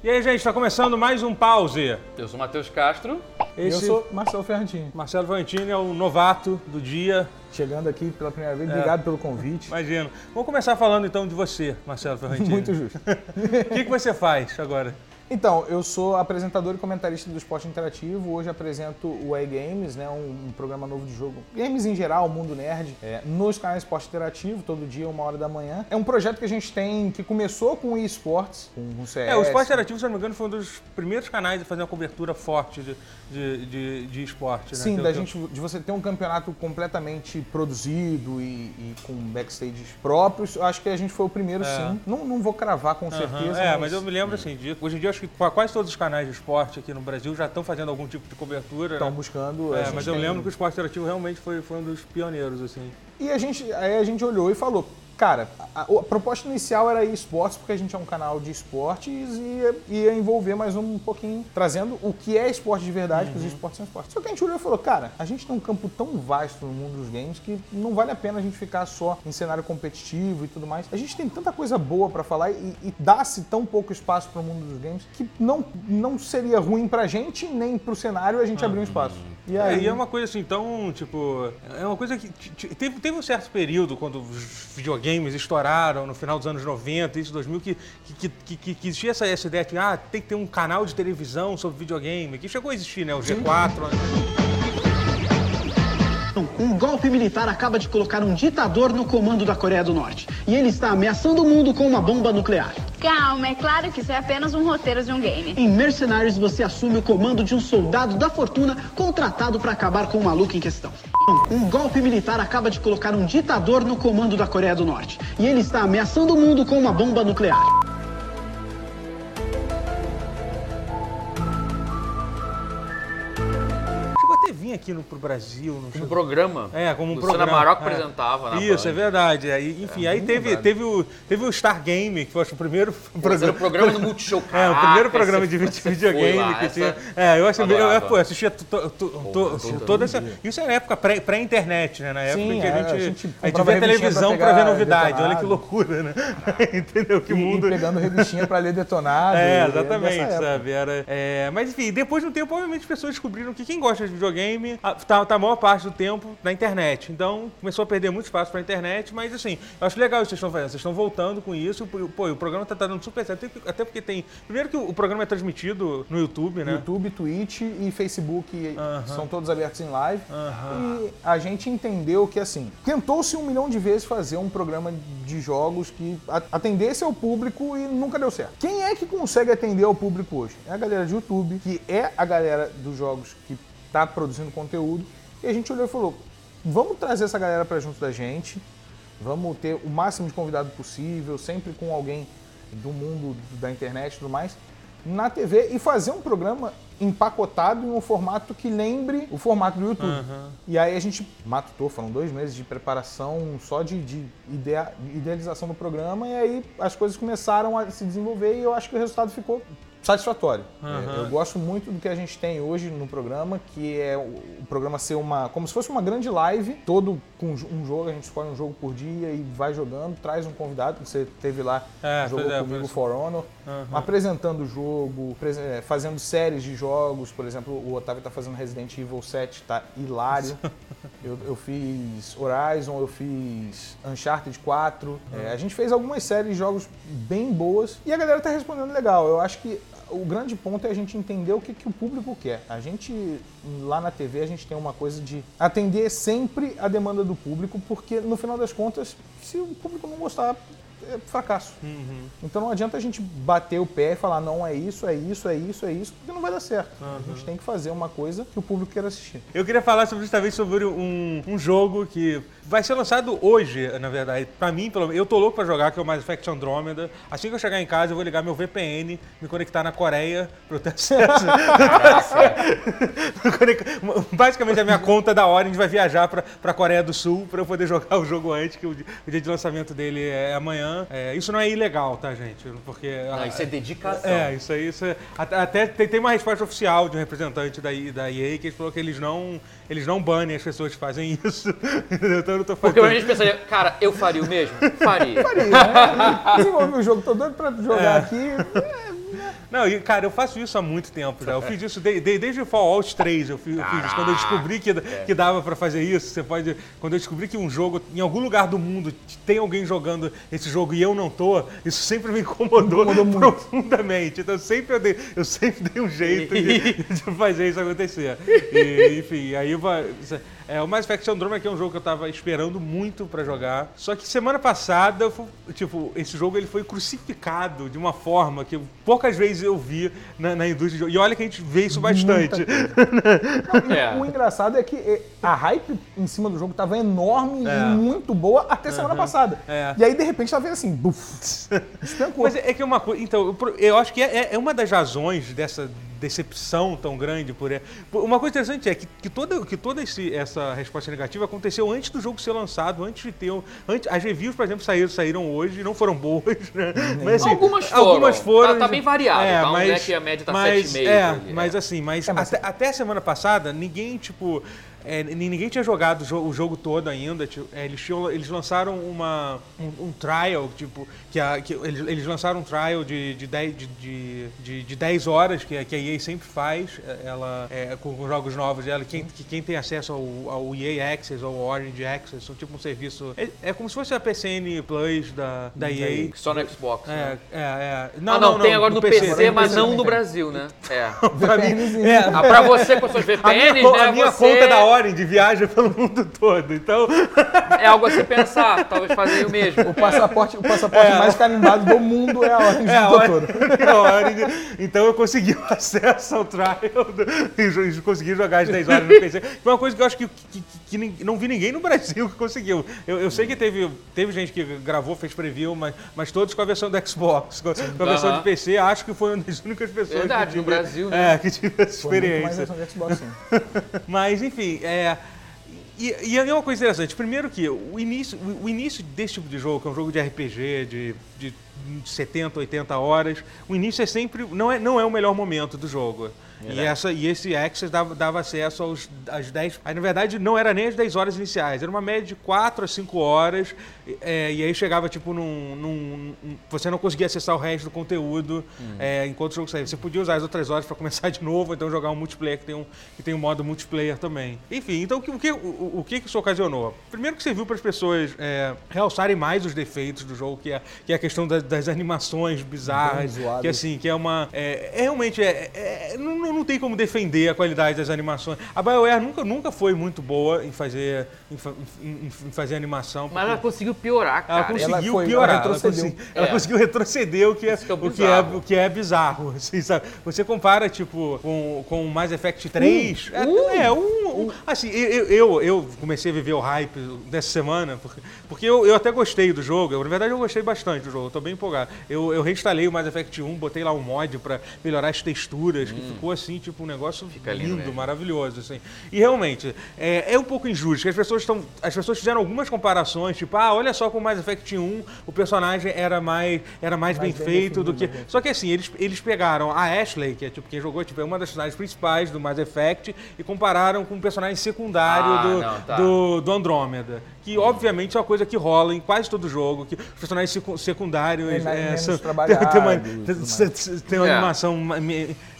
E aí, gente, está começando mais um pause. Eu sou o Matheus Castro. Esse Eu sou Marcelo Ferrantini. Marcelo Valentini é o novato do dia. Chegando aqui pela primeira vez, obrigado pelo convite. Imagino. Vamos começar falando então de você, Marcelo Ferrantini. Muito justo. O que, que você faz agora? Então, eu sou apresentador e comentarista do esporte interativo. Hoje apresento o E-Games, né, um, um programa novo de jogo. Games em geral, Mundo Nerd, é, nos canais Esporte Interativo, todo dia, uma hora da manhã. É um projeto que a gente tem, que começou com o eSports, com o CS. É, o Esporte Interativo, se não me engano, foi um dos primeiros canais a fazer uma cobertura forte de, de, de, de esporte. Né? Sim, da gente, de você ter um campeonato completamente produzido e, e com backstages próprios, acho que a gente foi o primeiro, É. sim. Não, não vou cravar com Aham, certeza. É, mas eu me lembro assim, de, hoje em dia acho que qua- quase todos os canais de esporte aqui no Brasil já estão fazendo algum tipo de cobertura. estão né? buscando. É, gente mas eu tem- lembro que o esporte interativo realmente foi, foi um dos pioneiros, assim. E a gente, aí a gente olhou e falou, cara, a, a proposta inicial era esportes, porque a gente é um canal de esportes e ia, envolver mais um pouquinho, trazendo o que é esporte de verdade, que os esportes são esportes. Só que a gente olhou e falou, cara, a gente tem um campo tão vasto no mundo dos games que não vale a pena a gente ficar só em cenário competitivo e tudo mais. A gente tem tanta coisa boa pra falar e, e dá-se tão pouco espaço pro mundo dos games que não, não seria ruim pra gente nem pro cenário a gente abrir um espaço. E É, aí, e é uma coisa assim, tão, tipo, é uma coisa que teve, teve um certo período quando os videogames estouraram no final dos anos 90, isso 2000, que, que, que, que, existia essa, essa ideia de, ah, tem que ter um canal de televisão sobre videogame, que chegou a existir, né, o G4, Um golpe militar acaba de colocar um ditador no comando da Coreia do Norte. E ele está ameaçando o mundo com uma bomba nuclear. Calma, é claro que isso é apenas um roteiro de um game. Em Mercenaries, você assume o comando de um soldado da fortuna contratado para acabar com o maluco em questão. Um golpe militar acaba de colocar um ditador no comando da Coreia do Norte. E ele está ameaçando o mundo com uma bomba nuclear. Aqui no, pro Brasil, Um chegou- programa. É, como um Luciana programa. Maroc é. apresentava na Isso, Band. é verdade. Aí, enfim, aí teve, teve, o, teve o Star Game, que foi acho, o primeiro Mas era o programa do Multishow. É, o primeiro programa de videogame lá, que essa tinha. É, eu acho eu, eu, pô, assistia to- to- to- to- toda essa. Isso é época pré- pré-internet, né? Na época Sim, que a é, gente, a a gente gente, comprava via revistinha televisão pra pra ver novidade. Olha que loucura, né? Entendeu? Que mundo. e pegando revistinha pra ler detonado. É, exatamente, sabe? Era, é, mas enfim, depois de um tempo, obviamente, as pessoas descobriram que quem gosta de videogame a- tá, tá a maior parte do tempo na internet. Então, começou a perder muito espaço pra internet, mas assim, eu acho legal isso que vocês estão fazendo. Vocês estão voltando com isso. Pô, o programa tá, tá dando super certo. Até- porque tem. Primeiro que o, o programa é transmitido no YouTube, né? YouTube, Twitch e Facebook e- Aham. são todos abertos em live. Aham. E a gente entendeu que, assim, tentou-se um milhão de vezes fazer um programa de jogos que atendesse ao público e nunca deu certo. Quem é que consegue atender ao público hoje? É a galera de YouTube, que é a galera dos jogos que tá produzindo conteúdo. E a gente olhou e falou: vamos trazer essa galera pra junto da gente. Vamos ter o máximo de convidado possível, sempre com alguém do mundo da internet e tudo mais, na TV e fazer um programa empacotado em um formato que lembre o formato do YouTube. E aí a gente matutou, foram dois meses de preparação só de, de idea- de idealização do programa e aí as coisas começaram a se desenvolver e eu acho que o resultado ficou satisfatório. É, Eu gosto muito do que a gente tem hoje no programa, que é o, programa ser uma. como se fosse uma grande live, todo com um jogo, a gente escolhe um jogo por dia e vai jogando, traz um convidado, você teve lá, É, jogou é, comigo For Honor, apresentando o jogo, é, fazendo séries de jogos, por exemplo, o Otávio tá fazendo Resident Evil 7, tá hilário. eu, eu fiz Horizon, eu fiz Uncharted 4. É, a gente fez algumas séries de jogos bem boas e a galera tá respondendo legal. Eu acho que o grande ponto é a gente entender o que, que o público quer. A gente, lá na TV, a gente tem uma coisa de atender sempre a demanda do público, porque no final das contas, se o público não gostar, é fracasso. Então não adianta a gente bater o pé e falar, não, é isso, é isso, é isso, é isso, porque não vai dar certo. A gente tem que fazer uma coisa que o público queira assistir. Eu queria falar sobre, justamente sobre um, um jogo que vai ser lançado hoje, na verdade. Pra mim, pelo menos, eu tô louco pra jogar, que é o Mass Effect Andromeda. Assim que eu chegar em casa, eu vou ligar meu VPN, me conectar na Coreia pra eu ter acesso. Basicamente, a minha conta da Orange vai viajar pra, pra Coreia do Sul pra eu poder jogar o jogo antes, que o dia de lançamento dele é amanhã. É, isso não é ilegal, tá, gente? Porque... Não, isso é dedicação. É, isso aí. Isso é- até até tem, tem uma resposta oficial de um representante da, da EA que eles falou que eles não, eles não banem as pessoas que fazem isso. Então eu não tô Porque a gente pensaria, cara, eu faria o mesmo? Faria. Faria, né? Desenvolvi o jogo, tô doido pra jogar É. aqui. É, Não, e, cara, eu faço isso há muito tempo já. Eu fiz isso de- de- desde o Fallout 3. Eu fiz, eu fiz isso. Quando eu descobri que, que dava pra fazer isso, você pode. Quando eu descobri que um jogo, em algum lugar do mundo, tem alguém jogando esse jogo e eu não tô, isso sempre me incomodou, profundamente. Então eu sempre, eu dei, eu sempre dei um jeito de, de fazer isso acontecer. E, enfim, aí vai. É, o Mass Effect Andromeda que é um jogo que eu tava esperando muito pra jogar. Só que semana passada, eu fu- tipo, esse jogo ele foi crucificado de uma forma que poucas vezes eu vi na, na indústria de jogo. E olha que a gente vê isso bastante. É. O engraçado é que a hype em cima do jogo tava enorme É. e muito boa até semana passada. É. E aí, de repente, tá vendo assim, buf. Mas é é que é uma coisa. Então, eu acho que é, é uma das razões dessa decepção tão grande por. por- Uma coisa interessante é que, que toda, que toda esse- essa resposta negativa aconteceu antes do jogo ser lançado, antes de ter. um- Antes, as reviews, por exemplo, saíram, saíram hoje e não foram boas, né? Mas, assim, Algumas foram. Algumas foram. Tá- tá bem variado, tá? Não é que a média tá mas, 7,5 É, ali, mas é. assim, mas, É, mas- até, até a semana passada, ninguém, tipo. É, ni- ninguém tinha jogado o jo- o jogo todo ainda. tipo, é, eles, tinham- eles lançaram uma, um, um trial, tipo, que, a- que eles, eles lançaram um trial de, de, 10, de, de, de, de 10 horas, que, a- que a EA sempre faz, é, ela, é, com, com jogos novos dela. Quem, que quem tem acesso ao, ao EA Access ou ao Orange Access, são tipo um serviço. É, é como se fosse a PCN Plus da, da EA. Só no Xbox. né? É, é, é. ah, não, tem agora no PC, mas não no Brasil, né? É. Pra mim, é, Ah, pra você com suas a minha, VPNs, né? a minha você conta da Orange viaja pelo mundo todo. Então, É algo a se pensar, talvez fazer o mesmo. O passaporte, o passaporte mais carimbado do mundo é a Orange é a doutor. a Orange. Então eu consegui o acesso ao trial do- e consegui jogar as 10 horas no PC. Foi uma coisa que eu acho que, que- que- que não vi ninguém no Brasil que conseguiu. Eu, eu sei que teve, teve gente que gravou, fez preview, mas, mas todos com a versão do Xbox. Com, com a versão de PC, acho que foi uma das únicas pessoas Verdade, que no tive, Brasil, né? É, que tive essa Foi muito mais experiência. versão de Xbox, sim. Mas, enfim, é. E, e é uma coisa interessante. Primeiro que o início, o, início desse tipo de jogo, que é um jogo de RPG de, de 70, 80 horas, o início é sempre. não é, não é o melhor momento do jogo. E, essa, e esse Access dava, dava acesso aos, às 10. Aí, na verdade, não era nem as 10 horas iniciais, era uma média de 4 a 5 horas. é, e aí chegava, tipo, num, num- num- Você não conseguia acessar o resto do conteúdo é, enquanto o jogo saía. Você podia usar as outras horas para começar de novo, ou então jogar um multiplayer que tem um, que tem um modo multiplayer também. Enfim, então o que, o que, o, o que isso ocasionou? Primeiro que serviu para as pessoas é, realçarem mais os defeitos do jogo, que é, que é a questão da- das animações bizarras, que assim, que é uma... É, é realmente, é, é- não, não- tem como defender a qualidade das animações. A BioWare nunca, nunca foi muito boa em fazer, em, em- em fazer animação. Mas ela conseguiu piorar, ela cara. conseguiu foi- ela piorar. Ela, consegui- ela É. conseguiu retroceder o que é, que é o que é, bizarro. o que é bizarro. assim, sabe? Você compara, tipo, com, com o Mass Effect 3. é, é, um, um- Assim, eu, eu, eu comecei a viver o hype dessa semana, porque, porque eu, eu até gostei do jogo. Eu, na verdade, eu gostei bastante do jogo. Eu tô bem empolgado. Eu, eu reinstalei o Mass Effect 1, botei lá um mod pra melhorar as texturas, que ficou assim, tipo, um negócio Hum. Fica lindo lindo, maravilhoso, assim. E realmente, é, é um pouco injusto, que as pessoas estão. As pessoas fizeram algumas comparações, tipo, ah, olha só com o Mass Effect 1, o personagem era mais, era mais, bem, bem feito do que. Só que assim, eles, eles pegaram a Ashley, que é tipo quem jogou, tipo, é uma das personagens principais do Mass Effect, e compararam com um personagem secundário Ah, do, não, tá. do, do Andrômeda. Que obviamente é uma coisa que rola em quase todo jogo, que os personagens secu- É, menos são- trabalhados tem uma, tem- uma É. animação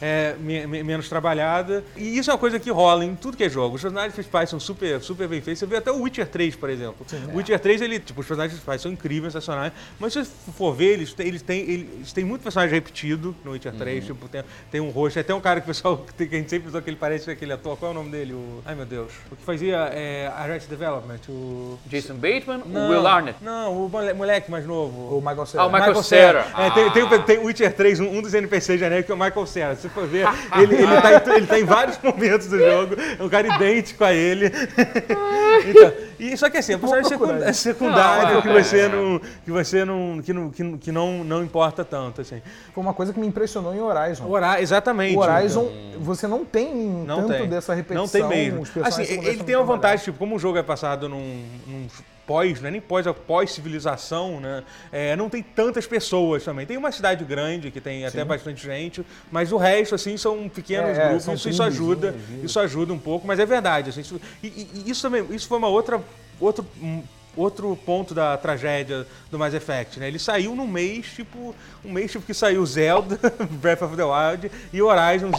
é, me- me- menos trabalhada. E isso é uma coisa que rola em tudo que é jogo. Os personagens principais são super, super bem feitos. Você vê até o Witcher 3, por exemplo. O Witcher 3, ele, tipo, os personagens principais são incríveis, sensacionais. Mas se você for ver, eles têm, eles têm, eles têm muito personagem repetido no Witcher 3. Tipo, tem, tem um rosto. Até um cara que o pessoal que a gente sempre pensou que ele parece aquele ator. Qual é o nome dele? O, ai, meu Deus. O que fazia é, Arrested Development. O... Jason Bateman, Não, o Will Arnett. Não, o mole- moleque mais novo. O Michael Cera. Ah, o Michael Cera. É, tem, tem, o- tem Witcher 3, um, um dos NPCs genéricos que é o Michael Cera. Se for ver, ele, ele, tá em, ele tá em vários momentos do jogo. É um cara idêntico a ele. Então, e, só que assim, é um personagem é isso. secundário Não, que você, é. não, que, você não, que, não, que, que não, não importa tanto. Assim. Foi uma coisa que me impressionou em Horizon. Hora- exatamente. O Horizon, você não tem Não tanto tem. dessa repetição. Não tem mesmo. Assim, ele tem uma vantagem, tipo, como o jogo é passado num, num pós, não é nem pós, é pós-civilização, né? É, não tem tantas pessoas também. Tem uma cidade grande que tem até bastante gente, mas o resto, assim, são pequenos É, é, grupos. são Isso, isso ajuda, isso ajuda um pouco, mas é verdade. assim, isso, e, e- isso também, isso foi uma outra, outro, um, outro ponto da tragédia do Mass Effect, né? Ele saiu num mês, tipo, um mês tipo que saiu Zelda, Breath of the Wild e Horizon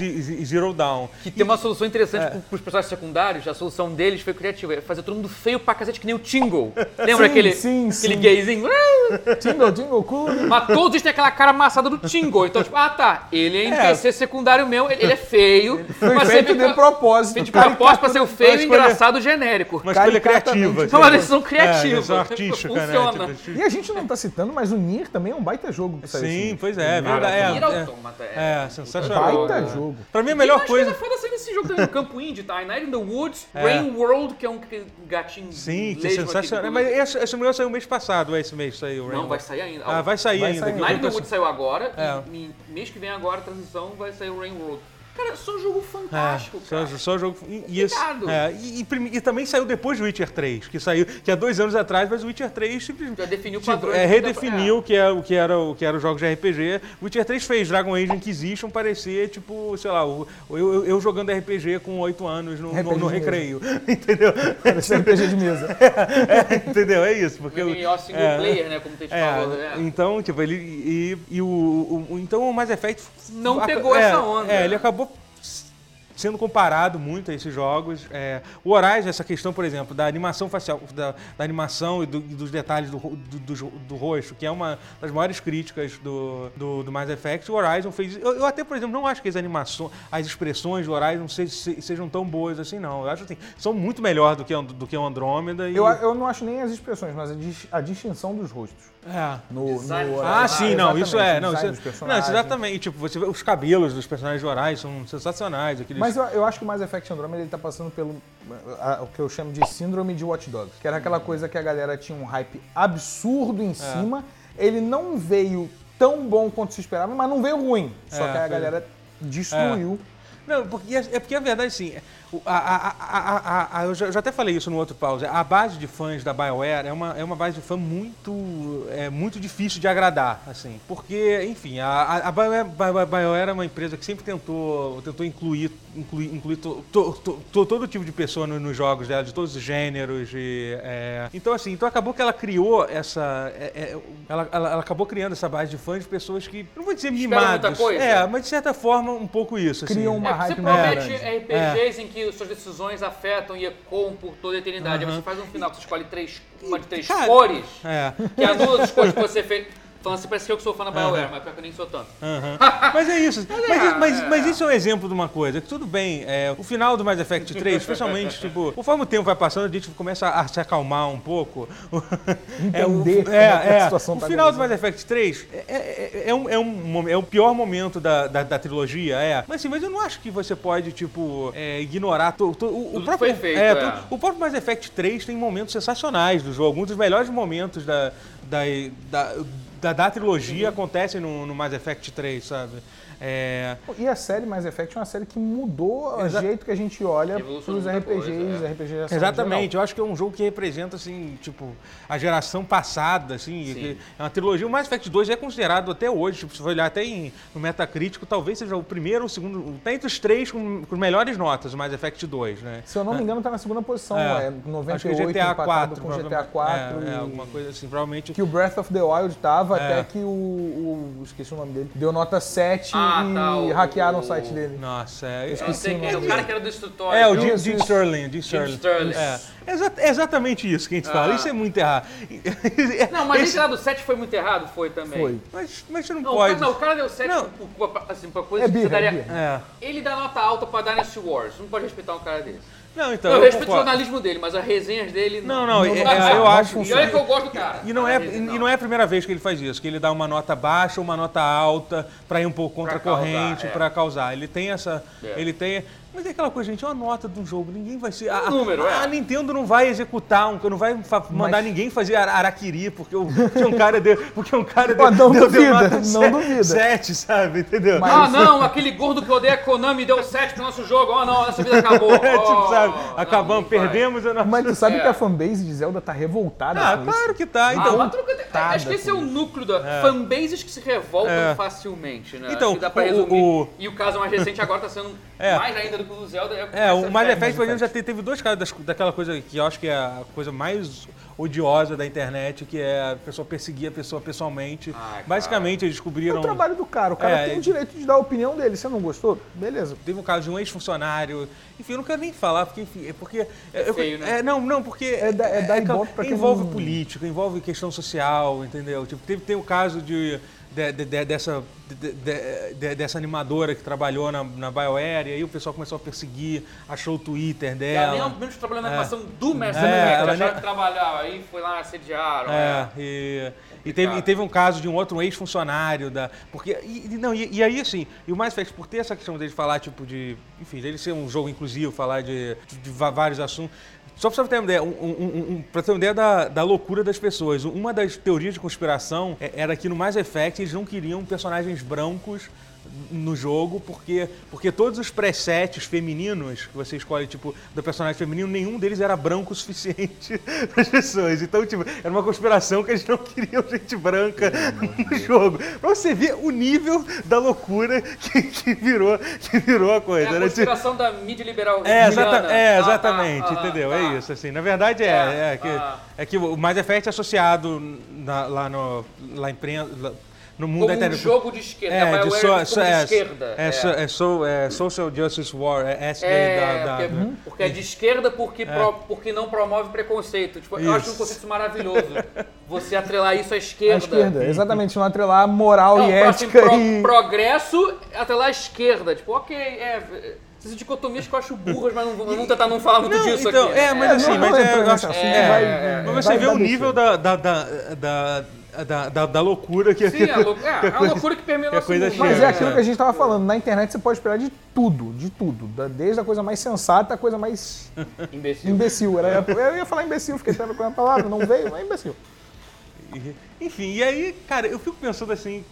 Zero Dawn. Que tem uma solução interessante é. para os personagens secundários, a solução deles foi criativa, é fazer todo mundo feio pra cacete que nem o Tingle. Lembra sim, aquele, sim, aquele sim. gayzinho? Tingle, Tingle, cool. Mas todos têm aquela cara amassada do Tingle. Então, tipo, ah tá, ele é NPC secundário meu, ele, ele é feio. Foi mas feito sempre- de propósito. Feito de propósito pra ser o feio, engraçado, genérico. Uma escolha Caricatamente. criativa. Foi uma assim. decisão criativa. É, artística, Funciona. né? Tipo, E a gente não tá citando, mas o Nier também é um baita jogo. que saiu Sim, assim. pois é, é verdade. É, é, é- é, sensacional. Baita É. jogo. Pra mim, a melhor coisa. coisa foda nesse jogo também no campo indie, tá? Night in the Woods, Rain World, que é um gatinho Sim, que sensacional. Mas esse, esse meu saiu mês passado, ou esse mês saiu. Não, vai sair ainda. Ah, vai sair Vai ainda. Night in the Woods saiu agora, É. e, e mês que vem agora, a transição, vai sair o Rain World. Cara, só um jogo É, fantástico, só, cara. só jogo. E, e, esse- é, e, e e também saiu depois do Witcher 3, que saiu, que há dois anos atrás, mas o Witcher 3 simplesmente. Já definiu tipo, padrões é, de- redefiniu é. o que, é, o, que era, o que era os jogos de RPG. O Witcher 3 fez Dragon Age Inquisition parecer, tipo, sei lá, o- eu, eu, eu jogando RPG com 8 anos no, no, no recreio. Entendeu? Parece RPG de mesa. É, entendeu? É isso. Porque Porque eu- single é, player, né? Como tem É, falado. né? então, tipo, ele. E, e o, o- o- Então o Mass Effect. Não a- pegou é, essa onda. É, ele acabou sendo comparado muito a esses jogos. É, o Horizon, essa questão, por exemplo, da animação facial, da, da animação e, do- e dos detalhes do, do, do- do rosto, que é uma das maiores críticas do, do, do Mass Effect, o Horizon fez. Eu, eu até, por exemplo, não acho que as animações, as expressões do Horizon se- se- sejam tão boas assim, não. Eu acho assim, são muito melhor do que, o- do que o Andrômeda. E, Eu, eu não acho nem as expressões, mas a, dis- a distinção dos rostos. é. No, Design no- dos Ah, sim, não, isso é. exatamente, Não, isso, é- não, exatamente. Tipo, você vê os cabelos dos personagens de Horizon são sensacionais. Aqueles, Mas eu, eu acho que o Mass Effect Andromeda ele tá passando pelo a- o que eu chamo de síndrome de Watch Dogs, que era aquela coisa que a galera tinha um hype absurdo em cima. Ele não veio tão bom quanto se esperava, mas não veio ruim. Só É, que a foi- galera destruiu. Não, porque, é é porque a verdade, o- a, a- a- a- a- eu já, eu já até falei isso no outro pause, a base de fãs da BioWare é uma, é uma base de fã muito, é, muito difícil de agradar, assim, porque, enfim, a, a, a BioWare, Bio- BioWare é uma empresa que sempre tentou, tentou incluir, incluir, incluir to- to- to- to- todo tipo de pessoa no- nos jogos dela, de todos os gêneros, de, é, então, assim, então acabou que ela criou essa, é, é, ela, ela- ela acabou criando essa base de fãs de pessoas que, não vou dizer mimados, coisa. é, mas de certa forma um pouco isso, assim. Criam uma É, você hype muito promete. RPGs em que suas decisões afetam e ecoam por toda a eternidade. Aí você faz um final que você escolhe três, uma de três Cara, cores, É. que anula as cores que você fez. Falando assim, parece que eu que sou fã da BioWare, mas pior que eu nem sou tanto. Aham. Mas é isso. Mas, é, mas- mas isso é um exemplo de uma coisa. Que tudo bem, é, o final do Mass Effect 3, especialmente, tipo, conforme o tempo vai passando, a gente começa a se acalmar um pouco. É, o- Entender é, é a é. situação O tá final do. Mass Effect 3 é, é- é um, é, um, é o pior momento da, da, da trilogia, é. Mas assim, mas eu não acho que você pode, tipo, é, ignorar to- to- o, o próprio. foi feito, é, é. to- o próprio Mass Effect 3 tem momentos sensacionais do jogo. Alguns dos melhores momentos da, da, da, da, da trilogia acontecem no, no Mass Effect 3, sabe? É, E a série Mass Effect é uma série que mudou Exa- o jeito que a gente olha muita RPGs, é. RPGs Exatamente, eu acho que é um jogo que representa, assim, tipo, a geração passada, assim, é uma trilogia. O Mass Effect 2 é considerado até hoje, tipo, se for olhar até em, no Metacritico, talvez seja o primeiro ou o segundo, tá entre os três com, com as melhores notas, o Mass Effect 2, né? Se eu não me engano, tá na segunda posição, É. é, 98 Acho que GTA empatado 4, com GTA provavelmente. 4 É, é, e- alguma coisa assim, provavelmente. que o Breath of the Wild tava, É. até que o, o- Esqueci o nome dele. Deu nota 7 Ah, e tá, o- hackearam o, o- site dele. Nossa, é. Eu sei quem é, o cara que era do escritório. É, o viu? Jim, Isso, Jim. Sterling, Jim Sterling. Sterling. É, é exatamente isso que a gente fala. Ah. Isso é muito errado. Não, mas Esse- lá do 7 foi muito errado? Foi também. Foi. Mas, mas você não Não, o pode. cara, não, o cara deu 7 Não. por, por- assim, por coisa É que você birra, é daria. É. Ele dá nota alta pra Dynasty Wars. Não pode respeitar um cara desse. Não, então. eu, eu respeito o concordo. jornalismo dele, mas as resenhas dele. Não, não, é- dá é- certo. eu acho- E olha que eu gosto do cara. E não, é, a resenha e não é a primeira vez que ele faz isso, que ele dá uma nota baixa ou uma nota alta pra ir um pouco contra a Pra corrente, é. pra causar. Ele tem essa. É. Ele tem. Mas é aquela coisa, gente, é uma nota de um jogo, ninguém vai ser. A, número, a, é. a Nintendo não vai executar, um, não vai mandar ninguém fazer ara- araquiri, porque, o, porque um cara deu. Porque um cara deu, Pô, não deu, deu duvida, nota não duvida. Sete, sabe? Entendeu? Mas- Ah, não, aquele gordo que odeia Konami deu 7 pro nosso jogo. Oh, não, essa vida acabou. É, tipo, Oh, sabe? não, Acabamos, não vai. perdemos a nossa. Mas tu sabe É. que a fanbase de Zelda tá revoltada Ah, com claro isso? que tá. Ah, Então, mas revoltada. Acho que esse é o núcleo da fanbases que se revoltam É. facilmente, né? Então, dá pra o- resumir. o- E o caso mais recente agora tá sendo É. mais ainda do que o do Zelda. É, o Mass Effect, por exemplo, já te- teve dois casos daquela coisa que eu acho que é a coisa mais odiosa da internet, que é a pessoa perseguir a pessoa pessoalmente. Ah, cara. Basicamente, eles É descobriram... o trabalho do cara. O cara É, tem o direito de dar a opinião dele. Você não gostou? Beleza. Teve um caso de um ex-funcionário. Enfim, eu não quero nem falar, porque, enfim, é porque. eu- feio, né? é, não, não, porque. É da- é dar ibope pra quem envolve não- política, envolve questão social, entendeu? Tipo, teve, tem o caso de. de- de- de- dessa, de- de- de- dessa animadora que trabalhou na, na BioWare, e aí o pessoal começou a perseguir, achou o Twitter E ela dela. menos trabalhando na animação do Mass É, Effect. ela acharam nem- que trabalhava, aí foi lá, assediaram. É, é. e, e, teve, e teve um caso de um outro ex-funcionário da. Porque. E, não, e, e aí, assim, e o Mass Effect, por ter essa questão dele falar, tipo, de. Enfim, dele ser um jogo inclusivo, falar de, de va- vários assuntos. Só pra você ter uma ideia, um, um, um, pra ter uma ideia da, da loucura das pessoas. Uma das teorias de conspiração é- era que no Mass Effect eles não queriam personagens brancos no jogo, porque, porque todos os presets femininos que você escolhe, tipo, do personagem feminino, nenhum deles era branco o suficiente para as pessoas. Então, tipo, era uma conspiração que eles não queriam gente branca no jogo. Pra você ver o nível da loucura que, que virou, que virou a É coisa. a Era, tipo, conspiração da mídia liberal. é, exata- é, Ah, exatamente, tá, ah, entendeu? tá. É isso, assim. Na verdade é, É, é, que, ah. é que o Mass Effect é associado na- lá no, lá em pren- lá- no mundo Como da um internet. jogo de esquerda. É, de BioWare so, como so- de é, esquerda. é, so- é so- é Social Justice War, é SJ É, da, da- porque, da- porque é de esquerda porque, pro- porque não promove preconceito. Tipo, eu acho um conceito maravilhoso. Você atrelar isso à esquerda. À esquerda, exatamente. Não atrelar moral Não, e assim, ética pro- e... Progresso atrelar à esquerda. Tipo, ok, é. Essas dicotomias que eu acho burras, mas não vamos tentar não falar muito Não, disso então, aqui. é, mas É, assim, não, mas não é, assunto, é, mas vai você vê o nível da, da, da, da, da, da, da loucura que Sim, é, lou- é, é uma loucura que permeia o que a nosso coisa mundo. Mas é aquilo É. que a gente tava falando. Na internet você pode esperar de tudo, de tudo. Da- Desde a coisa mais sensata à coisa mais Imbecil. imbecil. Era, eu ia falar imbecil, fiquei tentando com a palavra, não veio, mas é imbecil. Enfim, e aí, cara, eu fico pensando assim.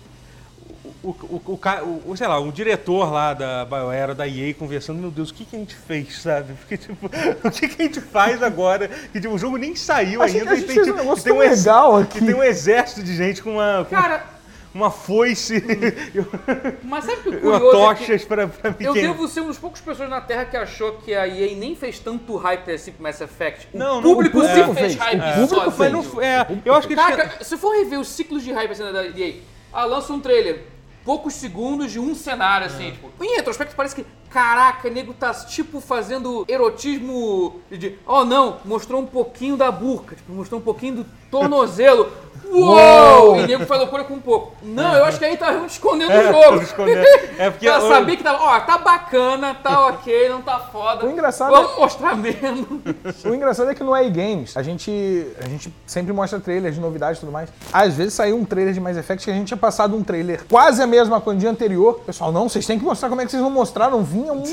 O, o, o, o- o- sei lá, o diretor lá da BioWare, da EA, conversando, meu Deus, o que, que a gente fez, sabe? Porque, tipo, o que, que a gente faz agora? Que tipo, o jogo nem saiu Achei ainda que a e tem, fez um tem ex- legal e aqui. tem um exército de gente com uma, com Cara, uma foice mas sabe o que é uma curioso? é que tochas pra, pra me eu devo ser uma das poucas pessoas na Terra que achou que a EA nem fez tanto hype assim pro Mass Effect. O Não, não, público o sim público fez fez. hype O público sozinho. Mas não é, eu acho que eles Caraca, se for rever os ciclos de hype assim, da EA, ah, lança um trailer, poucos segundos de um cenário, É. assim, tipo. Em retrospecto parece que, caraca, nego tá, tipo, fazendo erotismo de. Oh não, mostrou um pouquinho da burca, tipo, mostrou um pouquinho do tornozelo. Uou! E nego faz loucura com um pouco. Não, eu acho que aí tá realmente escondendo o jogo. escondendo. É porque Pra o- saber que tá, ó, tá bacana, tá ok, não tá foda. O engraçado Vamos mostrar menos. O engraçado é que no Games, a gente, a gente sempre mostra trailers de novidades e tudo mais. Às vezes saiu um trailer de Mass Effect que a gente tinha passado um trailer quase a mesma coisa do dia anterior. Pessoal, não, vocês têm que mostrar como é que vocês vão mostrar. Não vinha um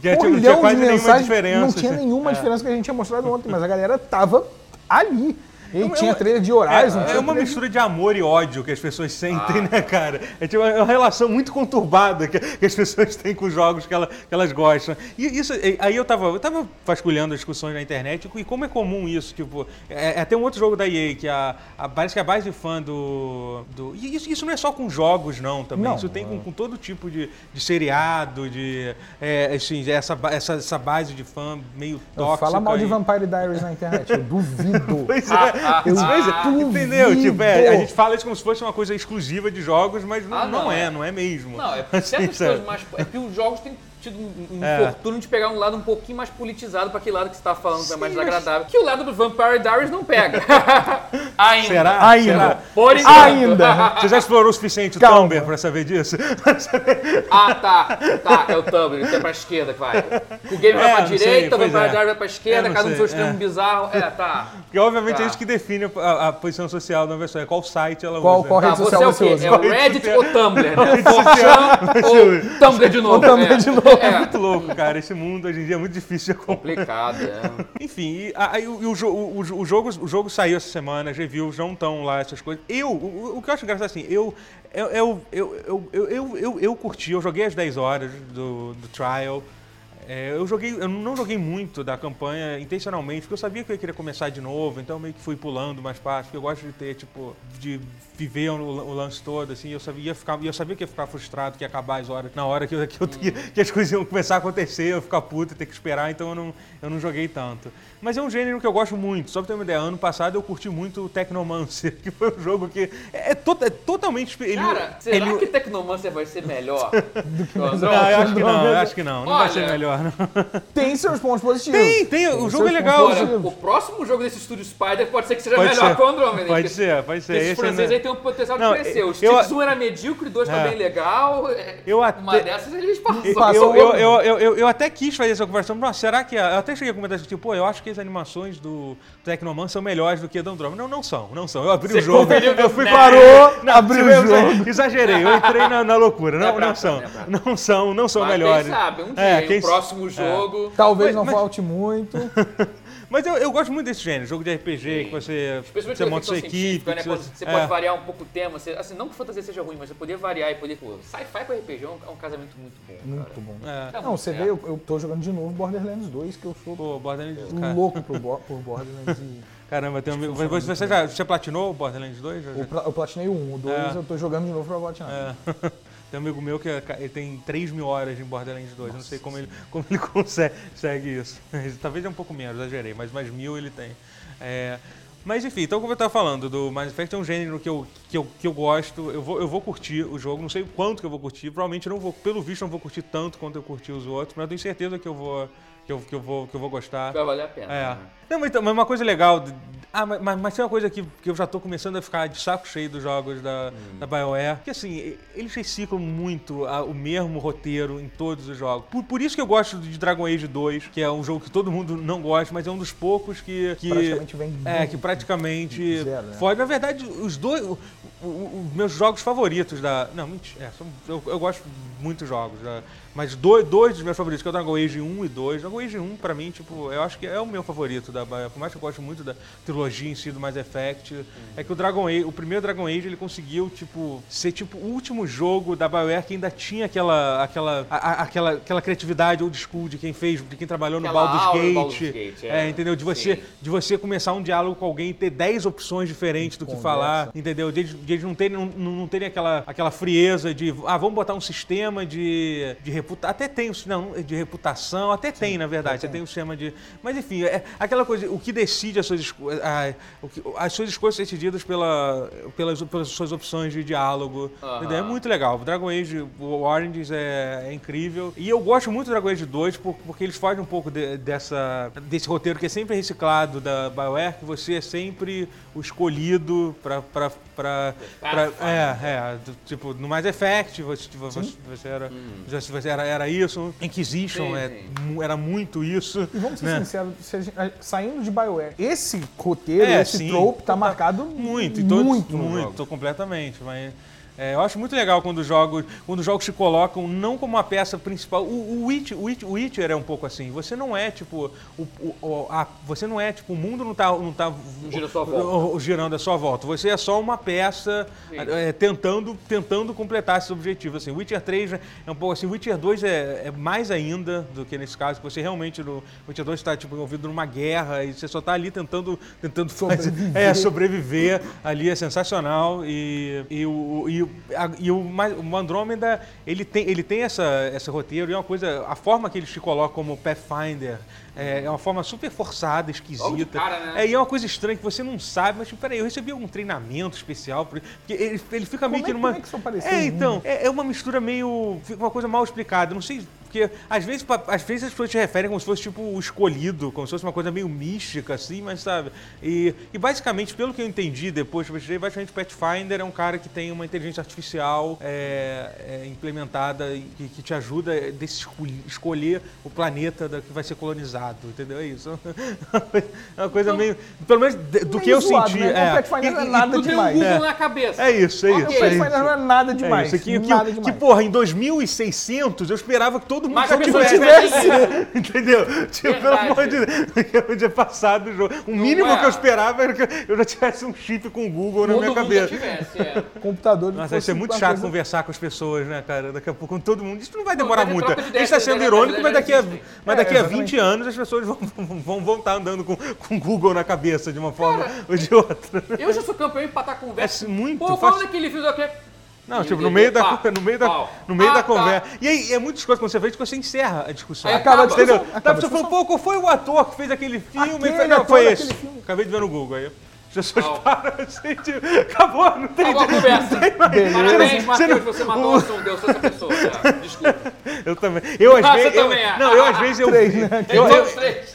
que é, não tinha porrilhão quase de nenhuma mensagens. diferença. Não tinha nenhuma diferença que a gente tinha mostrado ontem, mas a galera tava ali. E É tinha trailer de Horizon. É, é uma de- mistura de amor e ódio que as pessoas sentem, né, cara? É tipo é uma relação muito conturbada que, que as pessoas têm com os jogos que, ela- que elas gostam. E isso, aí eu tava, eu tava vasculhando as discussões na internet e como é comum isso, tipo, é, é até um outro jogo da EA que a, a- parece que a base de fã do, do e isso, isso não é só com jogos não, também. Não, isso tem com, com todo tipo de, de seriado, de é, assim, essa, essa, essa base de fã meio tóxica. Fala mal de e- Vampire Diaries na internet, eu duvido. Pois é, Eu é, duvido. entendeu? Tipo, é, a gente fala isso como se fosse uma coisa exclusiva de jogos, mas não, Ah, não não, é, é. não é mesmo. Não, é porque Assim, certas sabe? coisas mais. É que os jogos têm tido um, um É. infortúnio de pegar um lado um pouquinho mais politizado pra aquele lado que você tá falando que é mais desagradável. Que o lado do Vampire Diaries não pega. Ainda. Será? Ainda. Será? Por enquanto. Ainda. Você já explorou o suficiente o Calma. Tumblr pra saber disso? Ah, tá. Tá, é o Tumblr, que é pra esquerda que vai. O game vai É, pra não sei, direita, o pois Vampire é. Vai pra esquerda, É, cada um do sei, seu extremo é. bizarro. É, tá. Porque obviamente Tá. é isso que define a, a posição social da pessoa, é qual site ela Qual- usa. qual Tá, rede você social é o você quê? É o Reddit ou Tumblr, né? Rede social. ou Tumblr de novo. Ou Tumblr é. de novo. É. Muito louco, cara. Esse mundo hoje em dia é muito difícil de acompanhar. Complicado, é. Enfim, e, aí o, o, o, o jogo, o jogo saiu essa semana, as reviews não estão lá, essas coisas. Eu, o, o que eu acho engraçado assim, eu, eu, eu, eu, eu, eu, eu, eu, eu curti, eu joguei as 10 horas do, do trial. É, eu joguei, eu não joguei muito da campanha intencionalmente, porque eu sabia que eu queria começar de novo, então meio que fui pulando mais partes, porque eu gosto de ter, tipo, de viver o, o lance todo, assim, eu sabia, ficar, eu sabia que ia ficar frustrado, que ia acabar as horas, na hora que, eu, que, eu, que, que as coisas iam começar a acontecer, eu ia ficar puto e ter que esperar, então eu não, eu não joguei tanto. Mas é um gênero que eu gosto muito, só pra ter uma ideia, ano passado eu curti muito o Technomancer, que foi um jogo que é, to, é totalmente... Ele, Cara, será ele, que Tecnomancer vai ser melhor do que Não, eu acho que não, eu acho que não, não vai Olha, ser melhor, não. Tem seus pontos positivos. Tem, tem, o jogo é legal. positivos. o próximo jogo desse estúdio Spider pode ser que seja Pode melhor ser. que o Andromeda. Pode ser, pode ser. Esses Esse franceses não- aí tem um potencial Não, de crescer. O eu- Styx 1 era medíocre, o 2 tá É. bem legal. é, Eu Uma até- dessas eles passam. Eu, Passou eu, o- eu, eu, eu, eu até quis fazer essa conversa, mas será que. a- Eu até cheguei a comentar assim, tipo, pô, eu acho que as animações do Tecnoman são melhores do que a do Andromeda. Não, não são, não são. Eu abri Você o jogo, eu fui parou, Não, abriu eu- o jogo. Exagerei, eu entrei na, na loucura. Não, É não são. é Não são, não são melhores. Quem sabe, um dia, É, em quem próximo jogo. Talvez Mas- não mas- falte muito. Mas eu, eu gosto muito desse gênero, jogo de RPG, que você, você monta sua equipe. né? você- Você é. pode variar um pouco o tema. Você, assim, não que fantasia seja ruim, mas você poder variar e poder. Pô, sci-fi com RPG é um, é um casamento muito bom. Muito cara. bom. É. Tá Não, muito você certo. vê, eu, eu tô jogando de novo Borderlands 2, que eu sou Pô, Borderlands, cara. louco por, Bo- por Borderlands. E Caramba, tem um amigo. Você, você já você platinou o Borderlands 2? Já- o eu platinei o 1, o 2 É. eu tô jogando de novo pra platinar. É. Tem um amigo meu que é ele tem 3 mil horas em Borderlands 2. Eu não sei como ele, como ele consegue, isso. Talvez é um pouco menos, exagerei, mas mais mil ele tem. É, mas enfim, então como eu estava falando, do Mass Effect é um gênero que eu, que eu, que eu gosto. Eu vou, eu vou curtir o jogo, não sei quanto que eu vou curtir. Provavelmente não vou, pelo visto, não vou curtir tanto quanto eu curti os outros, mas eu tenho certeza que eu vou, que eu, que eu vou, que eu vou gostar. Vai valer a pena. É. né? Não, mas, então, mas uma coisa legal. de- Ah, mas, mas- tem uma coisa que, que eu já tô começando a ficar de saco cheio dos jogos da, Hum. da BioWare. Que assim, eles reciclam muito a- o mesmo roteiro em todos os jogos. Por, por isso que eu gosto de Dragon Age 2, que é um jogo que todo mundo não gosta, mas é um dos poucos que. que Praticamente vem É, que praticamente. zero, né? Foge. Na verdade, os dois. Os meus jogos favoritos da. Não, mentira. é, são- eu, eu gosto de muitos jogos. né? Mas dois, dois dos meus favoritos, que é o Dragon Age 1 e 2. Dragon Age 1, pra mim, tipo, eu acho que é o meu favorito da BioWare. Por mais que eu goste muito da trilogia em si do Mass Effect. É que o Dragon Age, o primeiro Dragon Age, ele conseguiu, tipo, ser tipo o último jogo da BioWare que ainda tinha aquela, aquela, a- a- aquela, aquela criatividade old school de quem fez, de quem trabalhou no Baldur's Gate. Baldur's Gate, é. é, entendeu? De você, Sim. de você começar um diálogo com alguém e ter 10 opções diferentes do que Conversa. falar, entendeu? De, de eles não terem, não, não terem aquela, aquela frieza de, ah, vamos botar um sistema de, de reputação. Até tem, não, de reputação, até tem, na verdade. Você tem um sistema de. Mas enfim, é aquela coisa, o que decide as suas, esco- a- o que- as suas escolhas são decididas pela, pelas, pelas suas opções de diálogo. Entendeu? É muito legal. O Dragon Age, o Oranges é, é incrível. E eu gosto muito do Dragon Age 2 por- porque eles fogem um pouco de- dessa, desse roteiro que é sempre reciclado da BioWare, que você é sempre o escolhido pra. Pra, pra, é, é. do- Tipo, no Mass Effect, você, você, era, você, você era, era isso. Inquisition Sim, é, sim. mu- era muito isso. E vamos ser né? sinceros, saindo de BioWare, esse roteiro, É, esse sim. trope tá Tá- marcado Muito, em todos, muito, muito, tô completamente, mas é, eu acho muito legal quando os jogos, quando os jogos se colocam não como uma peça principal. O, o, Witch, o, Witch, o Witcher é um pouco assim. Você não é tipo o, o- o- a- você não é tipo o mundo não tá não tá gira sua volta. o- o- girando à sua volta. Você é só uma peça é, tentando tentando completar esses objetivos. Assim, Witcher 3 é um pouco assim. Witcher 2 é, é mais ainda do que nesse caso que você realmente no Witcher 2 está tipo envolvido numa guerra e você só tá ali tentando tentando fazer, é, sobreviver ali é sensacional e, e o, e, o- a- e o, o Andrômeda ele tem, ele tem essa, esse roteiro e é uma coisa, a forma que eles te colocam como Pathfinder é, é uma forma super forçada, esquisita. cara, né? É, e é uma coisa estranha que você não sabe, mas tipo, peraí, eu recebi algum treinamento especial, por- porque ele, ele fica meio Como que é- numa... como é que isso apareceu É, então, é, é uma mistura meio, fica uma coisa mal explicada, não sei, porque às vezes, às vezes as pessoas te referem como se fosse tipo o escolhido, como se fosse uma coisa meio mística, assim, mas sabe? E, e basicamente, pelo que eu entendi depois que eu pesquisei, basicamente Pathfinder é um cara que tem uma inteligência artificial é, é, implementada e que, que te ajuda a escolher o planeta da, que vai ser colonizado, entendeu? É isso. É uma coisa meio. Pelo menos de- do Meio que eu zoado, senti. né? é. O Pathfinder não é E- e- nada Tu tem um demais. Google É. na cabeça. É isso, é isso. O é Pathfinder não é nada É demais. isso, que, que- nada que, demais. porra, em 2600 eu esperava que todo todo mundo Mas já as pessoas tivesse. Entendeu? Tipo, pelo amor de Deus, eu podia passar do jogo. O mínimo é. que eu esperava era que eu já tivesse um chip com o Google na Todo minha mundo já cabeça. tivesse, é. Computador Nossa, vai ser muito chato coisa- conversar com as pessoas, né, cara? Daqui a pouco com todo mundo. Isso não vai Não, demorar vai ter muito. de gente tá ideias, sendo irônico, mas daqui a, existem. mas É, daqui a exatamente. 20 anos as pessoas vão estar vão, vão tá andando com, com o Google na cabeça de uma forma ou de outra. Eu já sou campeão em empatar conversa. É muito Pô, fácil. falando daquele filme aqui. Não, tipo, no meio da, no meio da, pau. no meio Ah, da tá. conversa. E aí, é muitas coisas quando você fez que você encerra a discussão. Aí acaba entendeu? Tá, Acaba a você falou, pô, qual foi o ator que fez aquele filme? Aquele não, foi esse. filme. Acabei de ver no Google aí. As pessoas Pau. param assim, tipo, acabou, não tem Acabou a conversa. Beleza. Parabéns, Você Matheus, não- você matou o som, Deus, essa pessoa. Tá, Desculpa. Eu também. Eu às Ah, vezes. eu- é. Não, eu às vezes eu. Três, né? Eu, eu,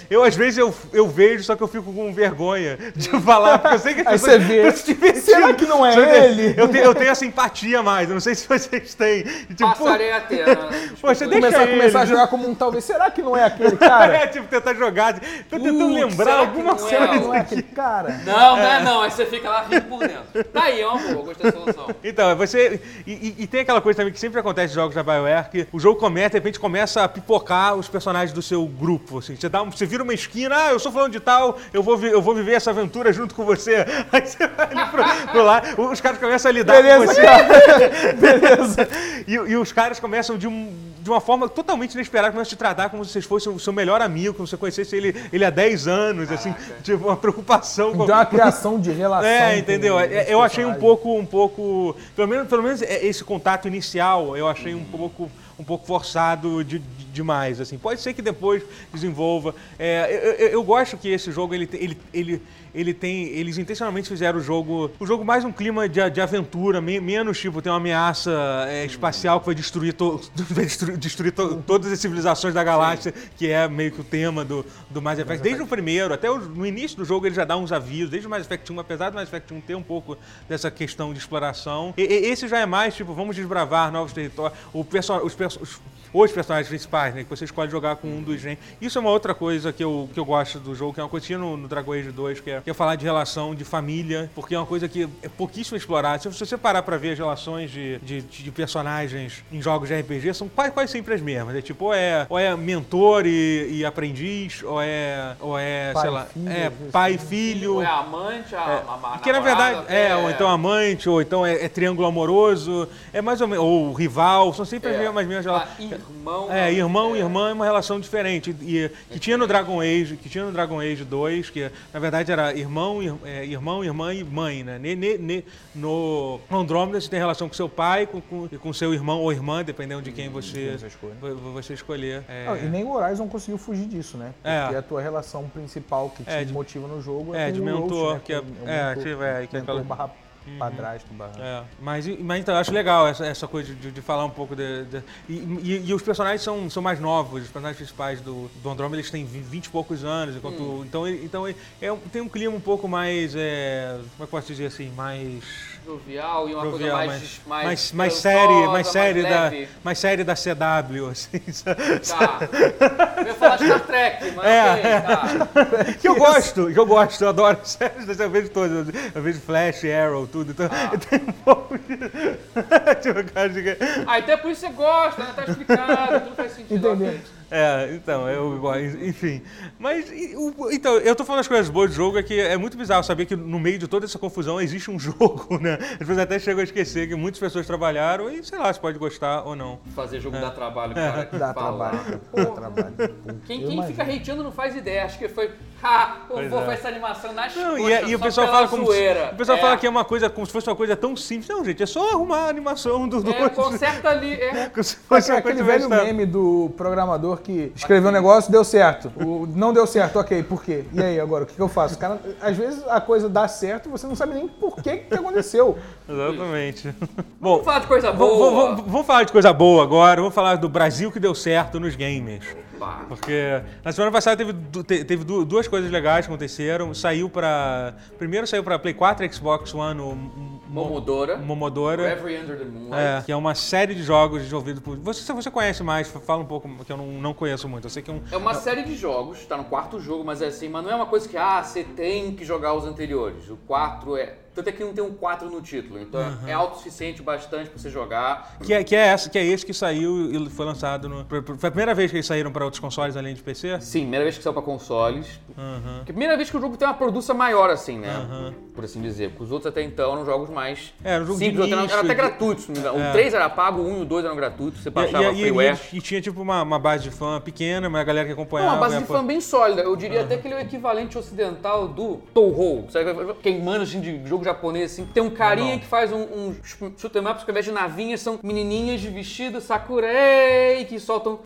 eu, às vezes eu, eu vejo, só que eu fico com vergonha de falar, porque eu sei que as Aí pessoas você vê. se divertindo. Será que não é Sabe? ele? Eu tenho, eu tenho essa empatia mais, eu não sei se vocês têm. Tipo, Passarei a ter. né? Poxa, deixa Começar, ele. começar a jogar como um talvez. Será que não é aquele cara? É, tipo, tentar jogar. Tô tentando Putz, lembrar alguma é? Será que coisa. não é aquele cara? Não, não é não. Aí você fica lá rindo por dentro. Tá aí, é uma boa. Gostei da solução. Então, você. E, e- e tem aquela coisa também que sempre acontece em jogos da BioWare, que o jogo começa, de repente começa a pipocar os personagens do seu grupo. Assim. Você, dá um- você vira uma esquina, ah, eu sou falando de tal, eu vou, vi- eu vou viver essa aventura junto com você. Aí você vai ali pro, pro lá, os caras começam a lidar com Beleza, você. cara. Beleza. E, e os caras começam de, um- de uma forma totalmente inesperada, começam a te tratar como se vocês fossem o seu melhor amigo, como se você conhecesse ele, ele há 10 anos, assim, tipo, uma preocupação com Então é uma criação de relação. é, entendeu? É, Eu achei um pouco, um pouco, pelo menos, pelo menos é, esse contato inicial, eu achei um pouco, um pouco forçado de- de- demais, assim. Pode ser que depois desenvolva. É, eu, eu- eu gosto que esse jogo ele, ele, ele, ele tem, eles intencionalmente fizeram o jogo, o jogo mais um clima de, de aventura, me- menos tipo tem uma ameaça é, espacial que vai destruir, to- vai destruir, destruir to- todas as civilizações da galáxia, que é meio que o tema do, do Mass Effect. Desde o primeiro, até o- no início do jogo ele já dá uns avisos, desde o Mass Effect 1, apesar do Mass Effect 1 ter um pouco dessa questão de exploração. E- e- esse já é mais, tipo, vamos desbravar novos territórios. O perso os, perso os, os personagens principais, né? Que você escolhe jogar com um dos gen. Isso é uma outra coisa que eu, que eu gosto do jogo, que é uma coisa que tinha no, no Dragon Age 2, que é, que é falar de relação de família, porque é uma coisa que é pouquíssimo explorada. Se você parar pra ver as relações de, de, de personagens em jogos de RPG, são quase, quase sempre as mesmas. É tipo, ou é, ou é mentor e, e aprendiz, ou é, ou é Pai sei e lá, filho, é vezes, pai e Ou filho. é a amante, a, a, a Que na verdade namorada, é, ou então amante, ou então é, é triângulo amoroso, é mais ou menos, ou rival, são sempre as É. mesmas, as mesmas Ah, irmão. É, irmão é. e irmã é uma relação diferente. E, que tinha no Dragon Age, que tinha no Dragon Age 2, que na verdade era irmão, ir- é, irmão, irmã e mãe, né? Ne- ne- ne- no Andromeda você tem relação com seu pai, com, com, e com seu irmão ou irmã, dependendo de quem você, você escolhe. vo- você escolher. É, Não, e nem o Horizon conseguiu fugir disso, né? É. Porque a tua relação principal que te É, de- motiva no jogo é, é, de o mentor, Roach, né? que é- é, mentor, que é, que é aquela- Uhum. padrasto, barra... É, mas, mas então, eu acho legal essa, essa coisa de, de falar um pouco de. de- e, e- e os personagens são, são mais novos, os personagens principais do, do Andromeda eles têm 20 e poucos anos, enquanto. Hum. Então, então é, um- tem um clima um pouco mais. é, como é que eu posso dizer assim? Mais. Jovial e uma jovial, coisa mais. mais, mais, mais, mais série, mais série da, leve. mais série da CW, assim. Tá. Eu ia falar Star Trek, mas É, ok, tá. que eu gosto, que eu gosto, eu adoro séries, eu vejo todas, eu vejo Flash, Arrow, tudo, então Ah. tem um pouco de... de- Ah, então é por isso que você gosta, né? Tá explicado, tudo faz sentido. Entendeu? É, então, eu gosto, enfim. Mas, o- então, eu tô falando as coisas boas do jogo, é que é muito bizarro saber que no meio de toda essa confusão existe um jogo, né? Às vezes até chego a esquecer que muitas pessoas trabalharam e, sei lá, você pode gostar ou não. Fazer jogo dá trabalho, cara. que Dá fala. trabalho, dá trabalho. Quem, quem fica hateando não faz ideia. Acho que foi. Ha! Pois vou é. fazer essa animação nas Não, e, coxas, e o só pessoal pela fala como se, zoeira. o pessoal É. fala que é uma coisa como se fosse uma coisa tão simples. Não, gente, é só arrumar a animação do É, dois. conserta ali. É. Como se fosse é uma aquele coisa velho meme do programador que escreveu um negócio, deu certo. O, não deu certo, ok, por quê? E aí, agora, o que, que eu faço? Cara, às vezes a coisa dá certo e você não sabe nem por que, que aconteceu. Exatamente. Bom, Vamos falar de coisa vamos, boa. vamos- vamos falar de coisa boa agora. Vamos falar do Brasil que deu certo nos games. Porque na semana passada teve, teve du- duas coisas legais que aconteceram. Saiu pra. Primeiro saiu pra Play 4 e Xbox One o Momodora. Momodora. Reverie Under the Moonlight. É, que é uma série de jogos desenvolvidos por. Você, se você conhece mais, fala um pouco, que eu não, não conheço muito. Eu sei que é um. É uma série de jogos, tá no quarto jogo, mas é assim, mas não é uma coisa que, ah, você tem que jogar os anteriores. O 4 é Tanto é que não tem um 4 no título. Então é autossuficiente bastante pra você jogar. Que é, que é essa, que é esse que saiu e foi lançado no. Foi a primeira vez que eles saíram para outros consoles além de PC? Sim, primeira vez que saiu pra consoles. Que primeira vez que o jogo tem uma produção maior, assim, né? Por assim dizer. Porque os outros até então eram jogos mais É, era um jogo de simples, eram, nicho, eram até de- não me engano. É. O 3 era pago, o 1 e o 2 eram gratuitos. Você baixava e, e, freeware. e, e tinha tipo uma, uma base de fã pequena, mas a galera que Não, acompanhava. uma base de fã bem sólida. Eu diria até que ele é o equivalente ocidental do Touhou. Quem manda assim, de jogo japonês, assim. Tem um carinha que faz um, um shoot 'em ups que ao invés de navinhas são menininhas de vestido sakurei que soltam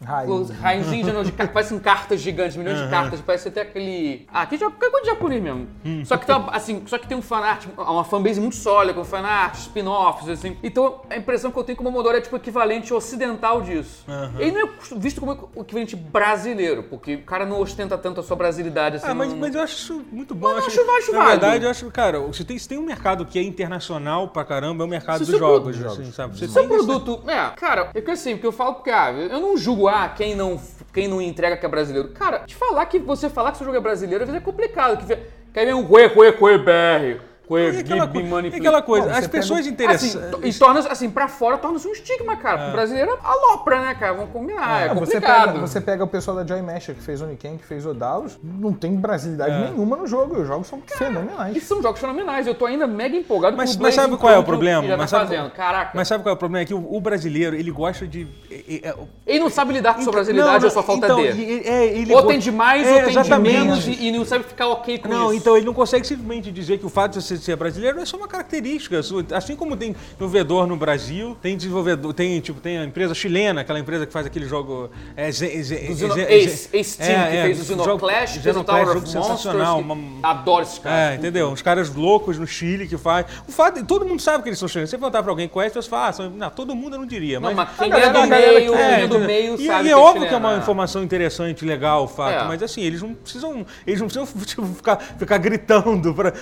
raizinhos de, de parecem cartas gigantes, milhões de cartas. Parece até aquele... Ah, que coisa de japonês mesmo. Só que tem uma, assim, só que tem um fanart, uma fanbase muito sólida, com fanart, spin-offs, assim. Então a impressão que eu tenho que o Momodoro é tipo equivalente ocidental disso. Ele não é visto como o equivalente brasileiro, porque o cara não ostenta tanto a sua brasilidade assim. Ah, mas, não- mas eu acho isso muito bom. Mas eu acho, acho- acho Na válido. verdade, eu acho, cara, se tem, se tem um mercado que é internacional pra caramba, é o mercado Se dos jogos, produto- assim, sabe? Você tem esse- produto, é, cara, é que assim, porque eu falo porque, ah, eu não julgo, ah, quem não, quem não entrega que é brasileiro. Cara, te falar que você falar que seu jogo é brasileiro, às vezes é complicado, que, que aí vem um Cue, Cue, Cue, BR, Cue, E aquela, e coisa, Não, as você pessoas Assim, interessantes. e torna assim, pra fora torna-se um estigma, cara. Porque o brasileiro alopra, né, cara? Vamos combinar, é, você, complicado. pega, você pega o pessoal da Joy Masher que fez Oniken, que fez Odalos, não tem brasilidade É. nenhuma no jogo. e Os jogos são E fenomenais. são jogos fenomenais, eu tô ainda mega empolgado Mas, com o mas sabe qual é o problema? Mas, tá sabe. Caraca. mas sabe qual é o problema? É que o, o brasileiro, ele gosta de. É- é- Ele não sabe lidar com sua Então, brasilidade não, ou sua falta então, de. e- é, ele Ou tem de mais, É, ou tem de menos e, e não sabe ficar ok com Não, isso. então ele não consegue simplesmente dizer que o fato de você ser brasileiro é só uma característica. Assim como tem desenvolvedor no Brasil, tem desenvolvedor, tem tipo tem a empresa chilena, aquela empresa que faz aquele jogo é, ze, Ace, Ace Team, que fez o Xenoclash, fez o Tower jogo of Monsters. sensacional. uma- Adoro esses caras. É, entendeu? Uns caras loucos no Chile que faz. O fato, todo mundo sabe que eles são chilenos. Se você perguntar pra alguém conhece, você fala, ah, são- não, todo mundo eu não diria. Não, Mas, mas quem é do galera meio, que- é do meio e, sabe e é óbvio que é uma né? informação interessante, legal, o fato, É. mas assim, eles não precisam. Eles não precisam tipo, ficar, ficar gritando pra.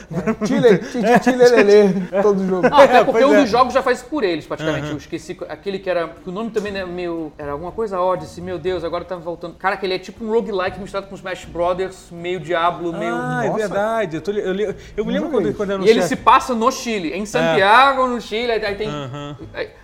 Chile, titi, chilelele, todo jogo. Não, até É, porque um é. dos jogos já faz isso por eles, praticamente. Eu esqueci aquele que era. o nome também é meio. Era alguma coisa Odyssey, meu Deus, agora tá voltando. Cara, que ele é tipo um roguelike misturado com Smash Brothers, meio Diablo, meio. Ah, é verdade. Eu, me lembro quando, quando eu E ele se passa no Chile, em Santiago, no Chile, aí aí tem.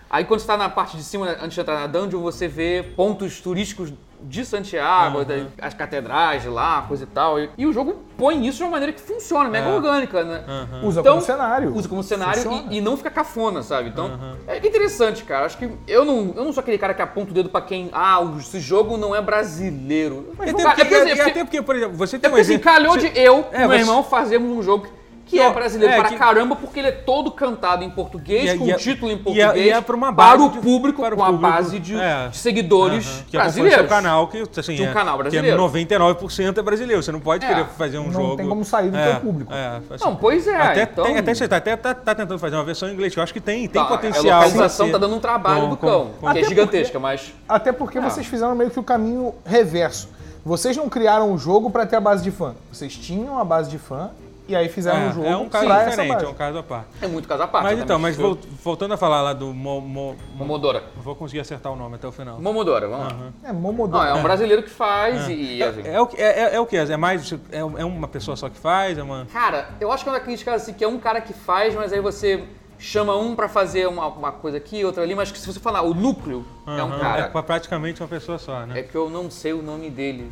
Aí, quando você tá na parte de cima, antes de entrar na dungeon, você vê pontos turísticos de Santiago, daí as catedrais de lá, coisa e tal. E, e o jogo põe isso de uma maneira que funciona, mega orgânica, né? Usa Então, como cenário. Usa como cenário e, e não fica cafona, sabe? Então, é interessante, cara. Acho que eu não, eu não sou aquele cara que aponta o dedo pra quem. Ah, esse jogo não é brasileiro. Mas, até, cara, porque, é porque, é porque- até porque, por exemplo, você é tem um porque assim, exemplo. calhou você- de eu É, e meu você- irmão fazermos um jogo que Não, é brasileiro é, para que- caramba, porque ele é todo cantado em português, E é- com e é- título em e é- português, e é pra uma para base o de- público, para o com a público, base de, é. de seguidores que acompanha o brasileiros. seu canal, que, assim, De um é, canal que é brasileiro. 99% é brasileiro. Você não pode É. querer fazer um Não jogo. tem como sair do é, teu público. É, assim, Não, pois é. até, então, tem, até você tá, até tá, tá tentando fazer uma versão em inglês, que eu acho que tem, tem tá, potencial. A localização ser- tá dando um trabalho com- do cão, com- que é gigantesca, mas... Até porque Ah. vocês fizeram meio que o caminho reverso. Vocês não criaram o jogo pra ter a base de fã. Vocês tinham a base de fã e aí fizeram o jogo É, é um caso pra essa diferente, base. é um caso à parte. É muito caso à parte. Mas né? então, mas vol- voltando a falar lá do Mo, Mo- Mo- Momodora. Vou conseguir acertar o nome até o final. Momodora, vamos lá. É, Não, Momodoro. é um brasileiro que faz e... e, assim, É, é o, que- é, é, é o que? É mais. É, é uma pessoa só que faz? É uma. Cara, eu acho que é uma crítica assim, que é um cara que faz, mas aí você chama um pra fazer uma, uma coisa aqui, outra ali, mas que se você falar o núcleo é um cara. É pra- praticamente uma pessoa só, né? É que eu não sei o nome dele.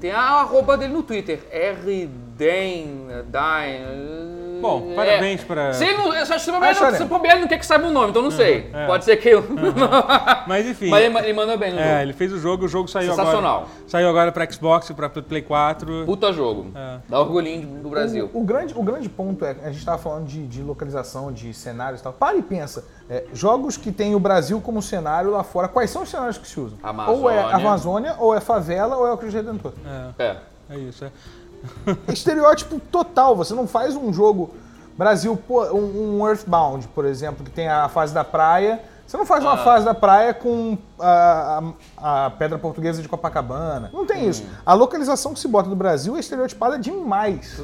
Tem a arroba dele no Twitter, RDen, Dine. Bom, parabéns pra- Se ele não, eu ele olha- se bobear, ele não quer que saiba o nome, então não sei. é. Pode ser que eu. Mas enfim. Mas ele, ele mandou bem no É, jogo. ele fez o jogo, o jogo saiu Sensacional. agora. Saiu agora pra Xbox, pra Play 4. Puta jogo. É. Dá orgulhinho do Brasil. O, o grande, o grande ponto é, a gente estava falando de, de localização, de cenários e tal. Para e pensa, é, jogos que tem o Brasil como cenário lá fora, quais são os cenários que se usam? Ou é Amazônia. Amazônia, ou é favela, ou é o Cristo Redentor. É, É. é isso. É. Estereótipo total, você não faz um jogo Brasil, um, Earthbound, por exemplo, que tem a fase da praia. Você não faz uma Ah. fase da praia com a, a- a pedra portuguesa de Copacabana. Não tem isso. A localização que se bota do Brasil é estereotipada demais.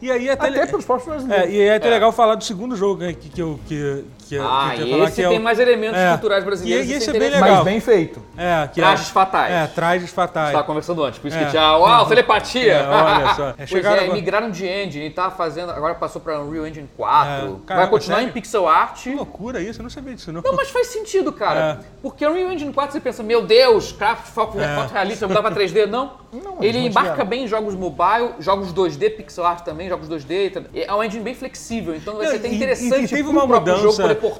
E aí até, Até pelos próprios É, brasileiros. e aí é até legal falar do segundo jogo né, que, que eu que, que, Ah, que eu ia falar, esse que é tem o- mais elementos é. culturais brasileiros. E, e isso esse é bem interessante. legal. Mas bem feito. É, que Trajes é, fatais. É, trajes fatais. Estava conversando antes, por isso É. que tinha. Uau, telepatia! É, olha só. É, pois chegaram é, agora- migraram de engine e tá fazendo. Agora passou pra Unreal Engine 4. É, vai caramba, continuar sério? em pixel art. Que loucura isso, eu não sabia disso, não. Não, mas faz sentido, cara. É. Porque Unreal Engine 4 você pensa, meu Deus, craft foto, É. foto realista, mudar pra 3D. Não. Não, Ele embarca bem em jogos mobile, jogos 2D, pixel art também, jogos 2D. tá- É um engine bem flexível, então vai ser até interessante E, e teve uma mudança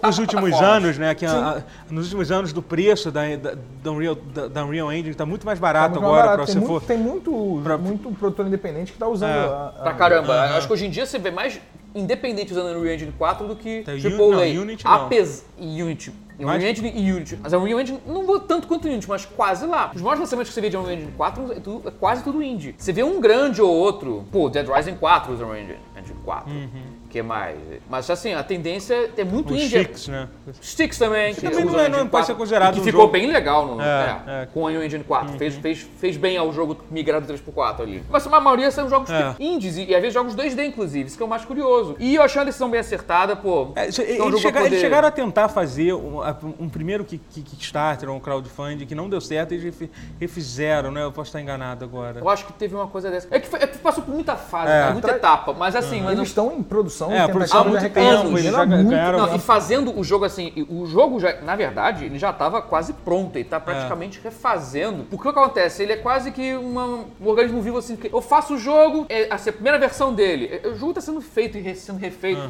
nos últimos anos, né? Que a- a- nos últimos anos do preço da, da, da Unreal, da, da Unreal Engine tá muito mais Tá barato muito mais agora barato. pra tem, você muito, for. tem muito, pra- muito produtor independente que tá usando. É. a- a- Pra caramba. Acho que hoje em dia você vê mais independente usando Unreal Engine 4 do que Tá, AAA. Não, Unity não. Apes... Unity. Unreal Mas- Engine e Unity. Mas a Unreal Engine não vou tanto quanto Unity, mas quase lá. Os maiores lançamentos que você vê de Unreal Engine 4 é, tudo- é quase tudo indie. Você vê um grande ou outro. Pô, Dead Rising 4 usa Unreal Engine, Engine 4. O que mais? Mas assim, a tendência é muito Os indie. chiques, né? Sticks também. Que, também usa não é- não pode ser 4, considerado e Que um ficou jogo- bem legal no, É, é, é. com a Unreal Engine 4. Fez, fez, fez bem ao jogo migrado 3x4 ali. Mas a maioria são jogos É. indies e, e às vezes jogos 2D, inclusive. Isso que é o mais curioso. E eu achei uma decisão bem acertada, pô. É, isso- é um eles, chega- eles poder- chegaram a tentar fazer um, a- um primeiro ki- ki- Kickstarter, um crowdfunding, que não deu certo, eles refi- refizeram, né? Eu posso estar enganado agora. Eu acho que teve uma coisa dessa. É que, foi- é que passou por muita fase, É. muita etapa. Mas assim, mas Eles não- estão em produção É, a e produção há muito tempo, eles já muito ganharam- Não, e fazendo o jogo assim, o jogo já, na verdade, ele já estava quase pronto, ele tá praticamente refazendo. Porque o que acontece? Ele é quase que uma- um organismo vivo assim, que eu faço o jogo, é assim, a primeira versão dele. é- O jogo tá sendo feito e sendo refeito.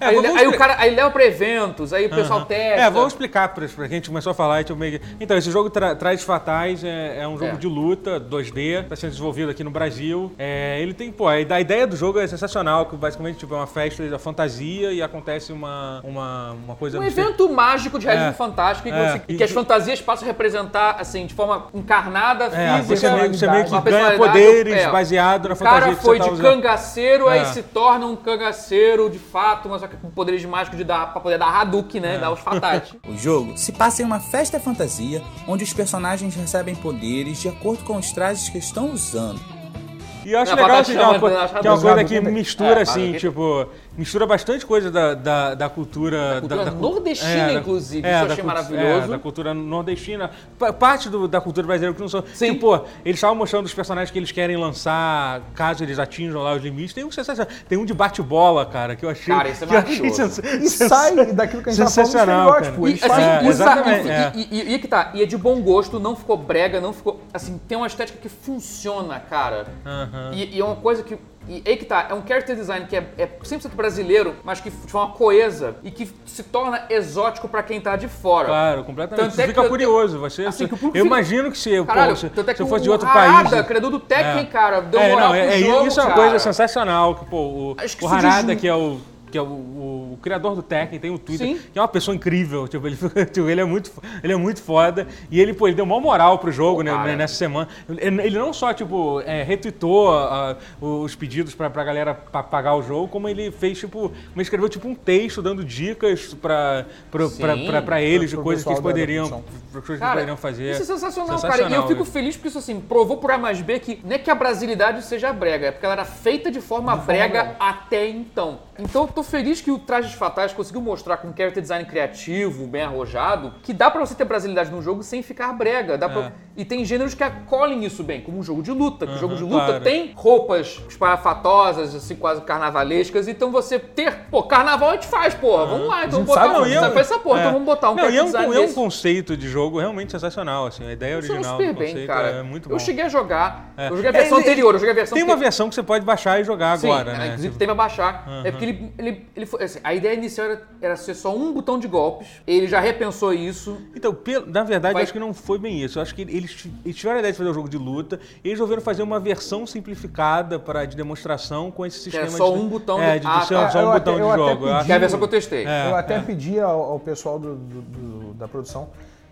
É, Aí, vamos aí o cara aí leva pra eventos, aí o pessoal testa. É, vamos explicar quem a gente começou a falar. Então, meio então esse jogo tra Traz Fatais é, é um jogo É. de luta 2D, está sendo desenvolvido aqui no Brasil. É, ele tem, pô, a ideia do jogo é sensacional, que basicamente tipo, é uma festa da fantasia e acontece uma, uma, uma coisa... Um não sei- evento mágico de realismo É. fantástico em que, É. você- E- que as fantasias passam a representar, assim, de forma encarnada, É, física. você meio, você meio que uma ganha poderes é. baseado na O fantasia cara que foi você tá de usando. cangaceiro, aí É. se torna um cangaceiro de fato, mas só que com poderes mágicos de dar, pra poder dar Hadouken, É. né? Dar os fatais. O jogo se passa em uma festa fantasia onde os personagens recebem poderes de acordo com os trajes que estão usando. E eu acho É, legal assim, que é uma, que é uma coisa que mistura, É, assim, tipo, mistura bastante coisa da, da, da cultura... Da cultura da nordestina, da- inclusive, é, isso eu achei maravilhoso. É, da cultura nordestina. Pa- Parte do- da cultura brasileira que não são... Sim. Tipo, pô, eles estavam mostrando os personagens que eles querem lançar, caso eles atinjam lá os limites. Tem um sensacional. Tem um de bate-bola, cara, que eu achei... Cara, esse é que eu achei maravilhoso. sens- E sai daquilo que a gente tá falando do Sensacional, estereótipo. cara. Eles E, assim, É, e, e- é. e- e que tá, e é de bom gosto, não ficou brega, não ficou. Assim, tem uma estética que funciona, cara. E, e é uma coisa que. E aí que tá, é um character design que é, é 100% brasileiro, mas que de forma coesa e que se torna exótico pra quem tá de fora. Claro, completamente. Tanto Você é fica que eu- curioso. Você, assim, que público eu fica- imagino que se, Caralho, pô, se, é se eu o fosse de outro Harada, país... criador do Tekken, É. cara, deu É, moral não, é, é- jogo, isso é uma coisa sensacional, que, pô, o, Acho que o Harada, diz- que é o que é o, o- o criador do Tekken, tem o Twitter, Sim. que é uma pessoa incrível, tipo, ele, tipo, ele, é muito, ele é muito foda, e ele, pô, ele deu maior moral pro jogo, né, cara. nessa semana. Ele, não só, tipo, é, retweetou ah, os pedidos pra, pra galera pa- pagar o jogo, como ele fez, tipo, ele escreveu, tipo, um texto dando dicas pra, pra, pra, Sim. pra, pra eles, de coisas que eles poderiam, pra coisas que Cara, poderiam fazer. Isso é sensacional, cara. E Sensacional, eu fico né? feliz porque isso assim, provou por A mais B que não é que a brasilidade seja brega, é porque ela era feita de forma brega até então. Então eu tô feliz que o Trajes Fatais conseguiu mostrar com um character design criativo, bem arrojado, que dá pra você ter brasilidade no jogo sem ficar brega. Dá É. pra- E tem gêneros que acolhem isso bem, como um jogo de luta. Que o jogo de luta claro. tem roupas espalhafatosas, assim, quase carnavalescas. Então você ter. Pô, carnaval a gente faz, porra. Vamos lá, então vamos botar. sabe um- fazer. Sabe fazer essa porra, É. então vamos botar um Não, é character um, design e é um conceito de jogo realmente sensacional, assim, a ideia Funciona original super bem, cara. é muito bom. Eu cheguei a jogar. É. Eu joguei a versão É, anterior, eu joguei a versão Tem uma versão que você pode baixar e jogar Sim, agora, é, né? inclusive Tipo, tem pra baixar. É porque ele, ele, ele foi, assim, a ideia inicial era, era ser só um botão de golpes. Ele já repensou isso. Então, pel- na verdade, Vai- eu acho que não foi bem isso. Eu acho que eles, eles tiveram a ideia de fazer um jogo de luta e eles resolveram fazer uma versão simplificada para de demonstração com esse sistema era só de, um botão é, de- de, ah, tá. só um botão até- de jogo. Eu acho Que é a versão que eu testei. É, Eu até é. pedi ao, ao pessoal do- do- do- da produção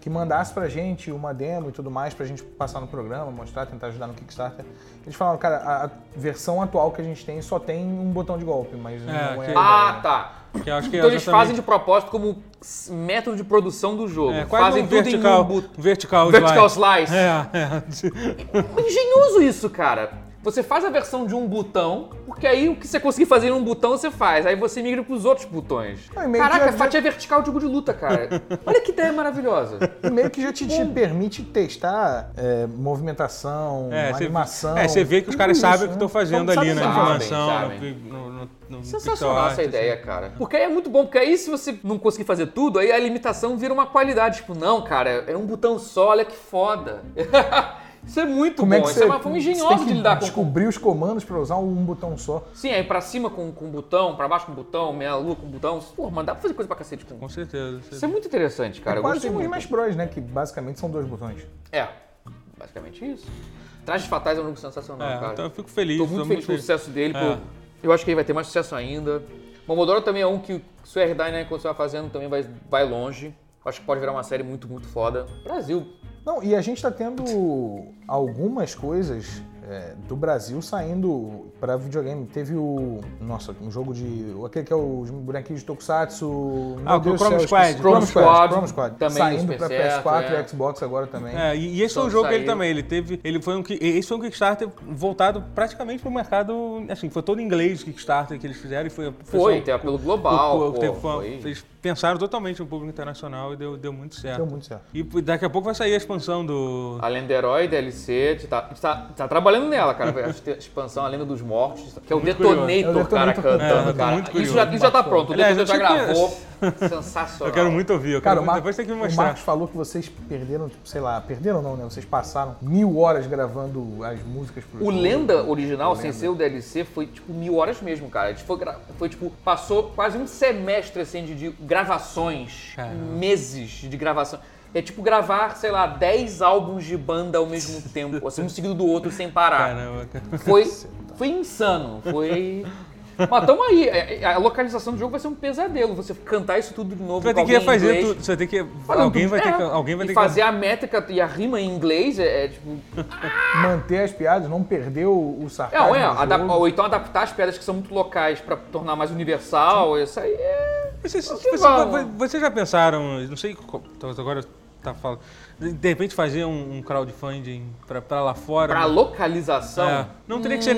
que mandasse pra gente uma demo e tudo mais pra gente passar no programa, mostrar, tentar ajudar no Kickstarter. Eles falaram, cara, a, a versão atual que a gente tem só tem um botão de golpe, mas não é. que- a Ah, tá. Que acho que é Então eles exatamente- fazem de propósito como método de produção do jogo. É, quase Fazem um tudo vertical, em um but- vertical, vertical slide. slice. É, é. Engenhoso isso, cara. Você faz a versão de um botão, porque aí o que você conseguir fazer em um botão, você faz. Aí você migra pros outros botões. Que Caraca, já- fatia vertical de jogo de luta, cara. Olha que ideia maravilhosa. E meio que já te, te permite testar é, movimentação, É, animação. é, você vê que os caras isso, sabem o que né? estão fazendo Sabem, ali na sabem. animação, sabem. no, no, no, Sensacional essa assim. ideia, cara. Porque aí é muito bom, porque aí se você não conseguir fazer tudo, aí a limitação vira uma qualidade. Tipo, não, cara, é um botão só, olha que foda. Isso é muito Como bom. é que Isso você, é uma forma você engenhosa tem de lidar com descobrir os comandos pra usar um botão só. Sim, aí pra cima com, com botão, pra baixo com botão, meia lua com botão. Pô, mas dá pra fazer coisa pra cacete com Com certeza. Isso é muito interessante, cara. é quase gostei um. Smash Bros, né? Que basicamente são dois botões. É, basicamente isso. Trajes Fatais é um jogo sensacional, É, cara. então eu fico feliz. Tô muito feliz com o sucesso dele. É. pô. Eu acho que ele vai ter mais sucesso ainda. Momodoro também é um que se o R-Dyne né, continuar fazendo também vai, vai longe. Acho que pode virar uma série muito, muito foda. Brasil. Não, e a gente tá tendo algumas coisas é, do Brasil saindo pra videogame. Teve o. Nossa, um jogo de. Aquele que é os bonequinhos de Tokusatsu. Ah, o Deus do Chrome céu, Squad. Chrome Squad. Squad, Chrome Squad. também Saindo certo, PS4 é. e Xbox agora também. É, e, e esse foi um Só jogo que ele também, ele teve, ele foi um, esse foi um Kickstarter voltado praticamente pro mercado, assim, foi todo em inglês o Kickstarter que eles fizeram e foi... Foi, pessoal- até pelo global. o- o- pô, teve- foi- foi. Eles pensaram totalmente no público internacional e deu, deu muito certo. Deu muito certo. E daqui a pouco vai sair a expansão do... A Lenda Herói, DLC, a gente tá, a gente tá, tá trabalhando nela, cara. A expansão A Lenda dos Mortos, que é o Muito Detonator. É o cara, cantando, É, cara. muito isso, já, isso já tá pronto, o Detonator já gravou. Sensacional. Eu quero muito ouvir, eu Cara, o, muito, Mar... depois tem que me o mostrar. Marcos falou que vocês perderam, tipo, sei lá, perderam não, né? Vocês passaram mil horas gravando as músicas pro O. Lenda original, O sem Lenda. ser o DLC, foi tipo mil horas mesmo, cara. A gente foi, gra- foi tipo, passou quase um semestre assim de, de gravações, Caramba. meses de gravação. É tipo gravar, sei lá, 10 álbuns de banda ao mesmo tempo, assim, um seguido do outro sem parar. Caramba, cara. Foi, foi insano, foi... Mas tamo aí, É, a localização do jogo vai ser um pesadelo, você cantar isso tudo de novo Você vai ter que refazer inglês. tudo, você vai ter que... Alguém vai ter é. que... Alguém vai e ter fazer que... a métrica e a rima em inglês é, é, tipo... Manter as piadas, não perder o, o sarcasmo Não, é, do adap- ou então adaptar as piadas que são muito locais pra tornar mais universal, isso aí é... Vocês, já pensaram, não sei, então agora tá falando, de repente fazer um, um crowdfunding pra, pra lá fora? Pra localização... É, não teria que ser.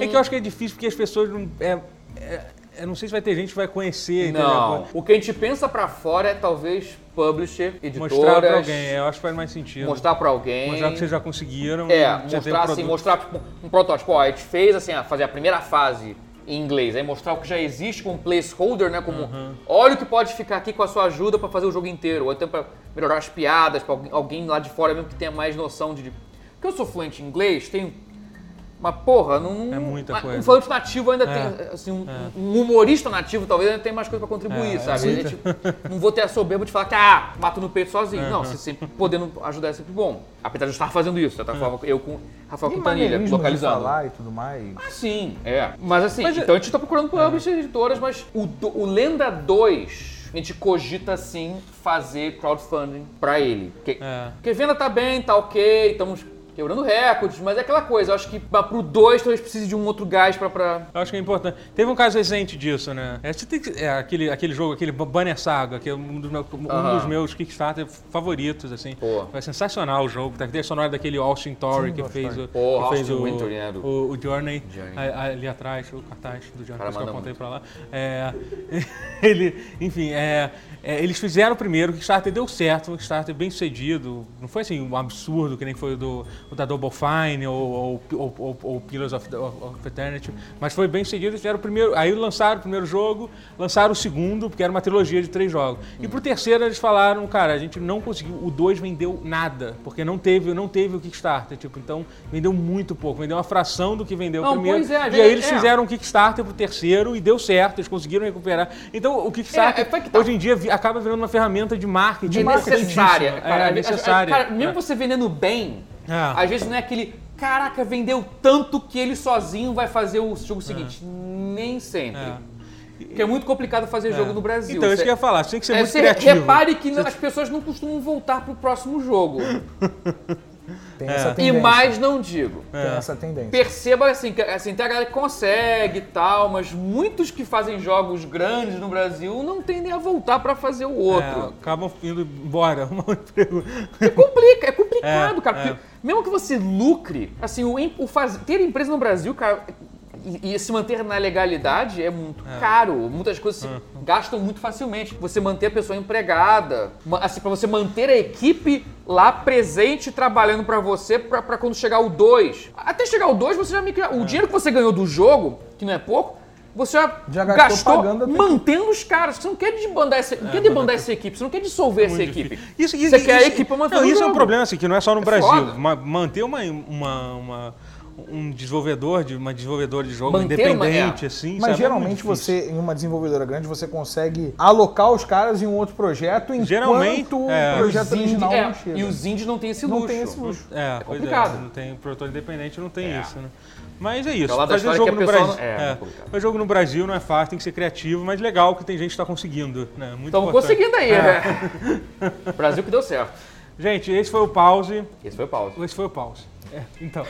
É que eu acho que é difícil porque as pessoas não. É, é- eu não sei se vai ter gente que vai conhecer, Não, entendeu? o que a gente pensa pra fora é talvez publisher, editoras... Mostrar pra alguém, é, eu acho que faz mais sentido. Mostrar pra alguém... Mostrar que vocês já conseguiram. É, mostrar assim, produto. mostrar tipo, um protótipo. Ó, a gente fez assim, fazer a primeira fase em inglês, aí mostrar o que já existe com um placeholder, né? Como Uhum. olha o que pode ficar aqui com a sua ajuda pra fazer o jogo inteiro, ou até pra melhorar as piadas, pra alguém, lá de fora mesmo que tenha mais noção de- Porque eu sou fluente em inglês, tenho. Mas, porra, não. É muita mas coisa. Um falante nativo ainda É, tem. Assim, um, um humorista nativo talvez ainda tenha mais coisa pra contribuir, É, sabe? é A gente- não vou ter a soberba de falar que, ah, mato no peito sozinho. Não, você sempre podendo ajudar é sempre bom. Apesar de eu estar fazendo isso, de certa forma, eu com Rafael Quintanilha, maneirismo de localizando. falar e tudo mais. Ah, sim, é. Mas assim, Mas é- então a gente tá procurando publishers, editoras, mas o, o Lenda 2, a gente cogita sim fazer crowdfunding pra ele. Porque, É. porque venda tá bem, tá ok, estamos quebrando recordes, mas é aquela coisa, eu acho que pra- pro 2 talvez precise de um outro gás pra. pra... Eu acho que é importante. Teve um caso recente disso, né? É, você tem que- é, aquele, aquele jogo, aquele Banner Saga, que é um dos, meus, um dos meus Kickstarter favoritos, assim. Pô. Foi sensacional o jogo. Tá? Tem a sonora daquele Austin Torrey que fez, o, Torrey. Pô, que fez o, Wintory, né, o, o Journey, ali atrás, o cartaz do Journey, Cara, que eu apontei pra lá. É, ele, enfim, é, é, eles fizeram o primeiro, o Kickstarter deu certo, um Kickstarter bem sucedido. Não foi assim um absurdo que nem foi o, do, o da Double Fine ou, ou, ou, ou- Pillars of, of, Eternity, mas foi bem sucedido. Eles fizeram o primeiro, aí lançaram o primeiro jogo, lançaram o segundo, porque era uma trilogia de três jogos. E pro terceiro eles falaram, cara, a gente não conseguiu, o 2 vendeu nada, porque não teve, não teve o Kickstarter, tipo, então vendeu muito pouco, vendeu uma fração do que vendeu Não, o primeiro. pois é, às e aí vezes- eles é. fizeram um Kickstarter pro terceiro e deu certo, eles conseguiram recuperar. Então o Kickstarter É, é, tá. hoje em dia acaba virando uma ferramenta de marketing. É importantíssima. necessária. Cara, É necessária. Cara, mesmo você vendendo bem, É. às vezes não é aquele. Caraca, vendeu tanto que ele sozinho vai fazer o jogo seguinte. Nem sempre. É. Porque é muito complicado fazer jogo no Brasil. Então, isso Você- que eu ia falar, você tem que ser É, muito você criativo. repare que não- as pessoas não costumam voltar pro próximo jogo. Tem essa E tendência. mais não digo. Tem essa tendência. Perceba assim, que assim, tem a galera que consegue e tal, mas muitos que fazem jogos grandes no Brasil não tendem a voltar pra fazer o É, outro. acabam indo embora. É, complica, é complicado, É, cara. é. mesmo que você lucre, assim, o, o faz- ter empresa no Brasil, cara, e, e se manter na legalidade é muito caro. Muitas coisas se gastam muito facilmente. Você manter a pessoa empregada, assim, para você manter a equipe lá presente trabalhando pra você pra quando chegar o 2. Até chegar o 2, você já meio O dinheiro que você ganhou do jogo, que não é pouco, você já, Já gastou gastou, mantendo os caras. Você não quer desbandar essa, não quer desbandar essa equipe, você não quer dissolver essa Muito equipe. difícil. Isso, isso, você quer a isso- equipe manter não, isso é um problema assim, que não é só no Brasil. foda. Ma- manter uma, uma, uma- um desenvolvedor de uma desenvolvedora de jogo Manter uma- independente, é. assim. Mas sabe, é geralmente difícil. você, em uma desenvolvedora grande, você consegue alocar os caras em um outro projeto enquanto Geralmente, o é. projeto Os indie- original é, não chega. E os indies não tem esse Não luxo. tem esse luxo. É, pois complicado. É, não tem produtor independente, não tem É. isso, né? Mas é isso. Fazer jogo no Brasil. não- é, é, fazer jogo no Brasil não é fácil, tem que ser criativo, mas legal que tem gente que está conseguindo, né? Muito Estamos importante. conseguindo aí, né? Brasil que deu certo. Gente, esse foi o pause. Esse foi o pause. Esse foi o pause. É, então,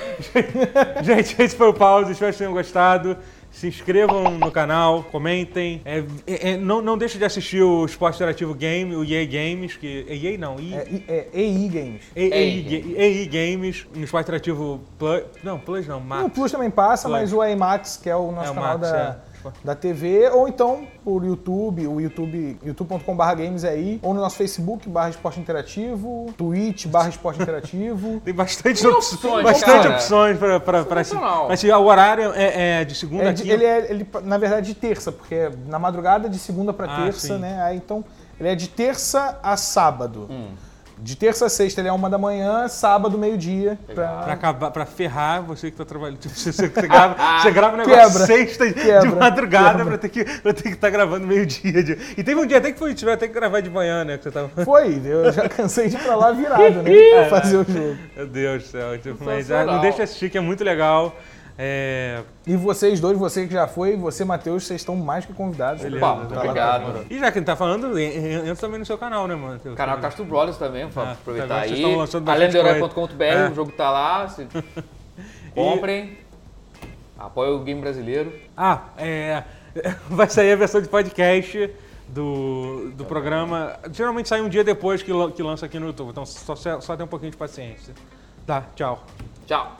gente, esse foi o pause. Espero que tenham gostado. Se inscrevam no canal, comentem. É, é, é, não, não deixe de assistir o Esporte Interativo Game, o EA Games, que. EA não, EA, É, é EI Games. EA, EA Ga- EA Games, no Esporte Interativo Plus. Não, Plus não, E o Max. Plus também passa, Plus. mas o IMAX, que é o nosso É, o canal Max, da, é. da TV, ou então por YouTube, o YouTube, youtube.com.br games é aí, ou no nosso Facebook, barra esporte interativo, Twitch, barra esporte interativo. Tem bastante, Tem opções, opções, bastante cara. opções para para para Sensacional. Mas o horário é, é de segunda É a de- quinta. ele é, ele, na verdade, de terça, porque é na madrugada de segunda pra Ah, terça, sim. né? Aí, então, ele é de terça a sábado. Hum. De terça a sexta ele é uma da manhã, sábado, meio-dia. Pra, Pra... acabar, pra ferrar você que tá trabalhando. Tipo, você, você, grava, você grava um negócio Quebra. sexta de Quebra. madrugada Quebra. pra ter que pra ter que estar gravando meio-dia. de- E teve um dia até que foi, tiver até que gravar de manhã, né? Que você tava. Foi, eu já cansei de ir pra lá virado, né? pra fazer o jogo. Meu Deus do céu. Tipo, mas ah, não deixa de assistir, que é muito legal. É. E vocês dois, você que já foi, você, Matheus, vocês estão mais que convidados. Beleza, Pá, pra lá obrigado. pra- E já que ele tá falando, en- en- entra também no seu canal, né, mano? Canal Castro Brothers também, pra Ah, aproveitar agora vocês aí. estão lançando bastante Alendeherói.com.br, É. o jogo tá lá. se- Comprem. Apoia o game brasileiro. Ah, é. Vai sair a versão de podcast do, do programa. Geralmente sai um dia depois que, que lança aqui no YouTube. Então só, só tem um pouquinho de paciência. Tá, tchau. Tchau.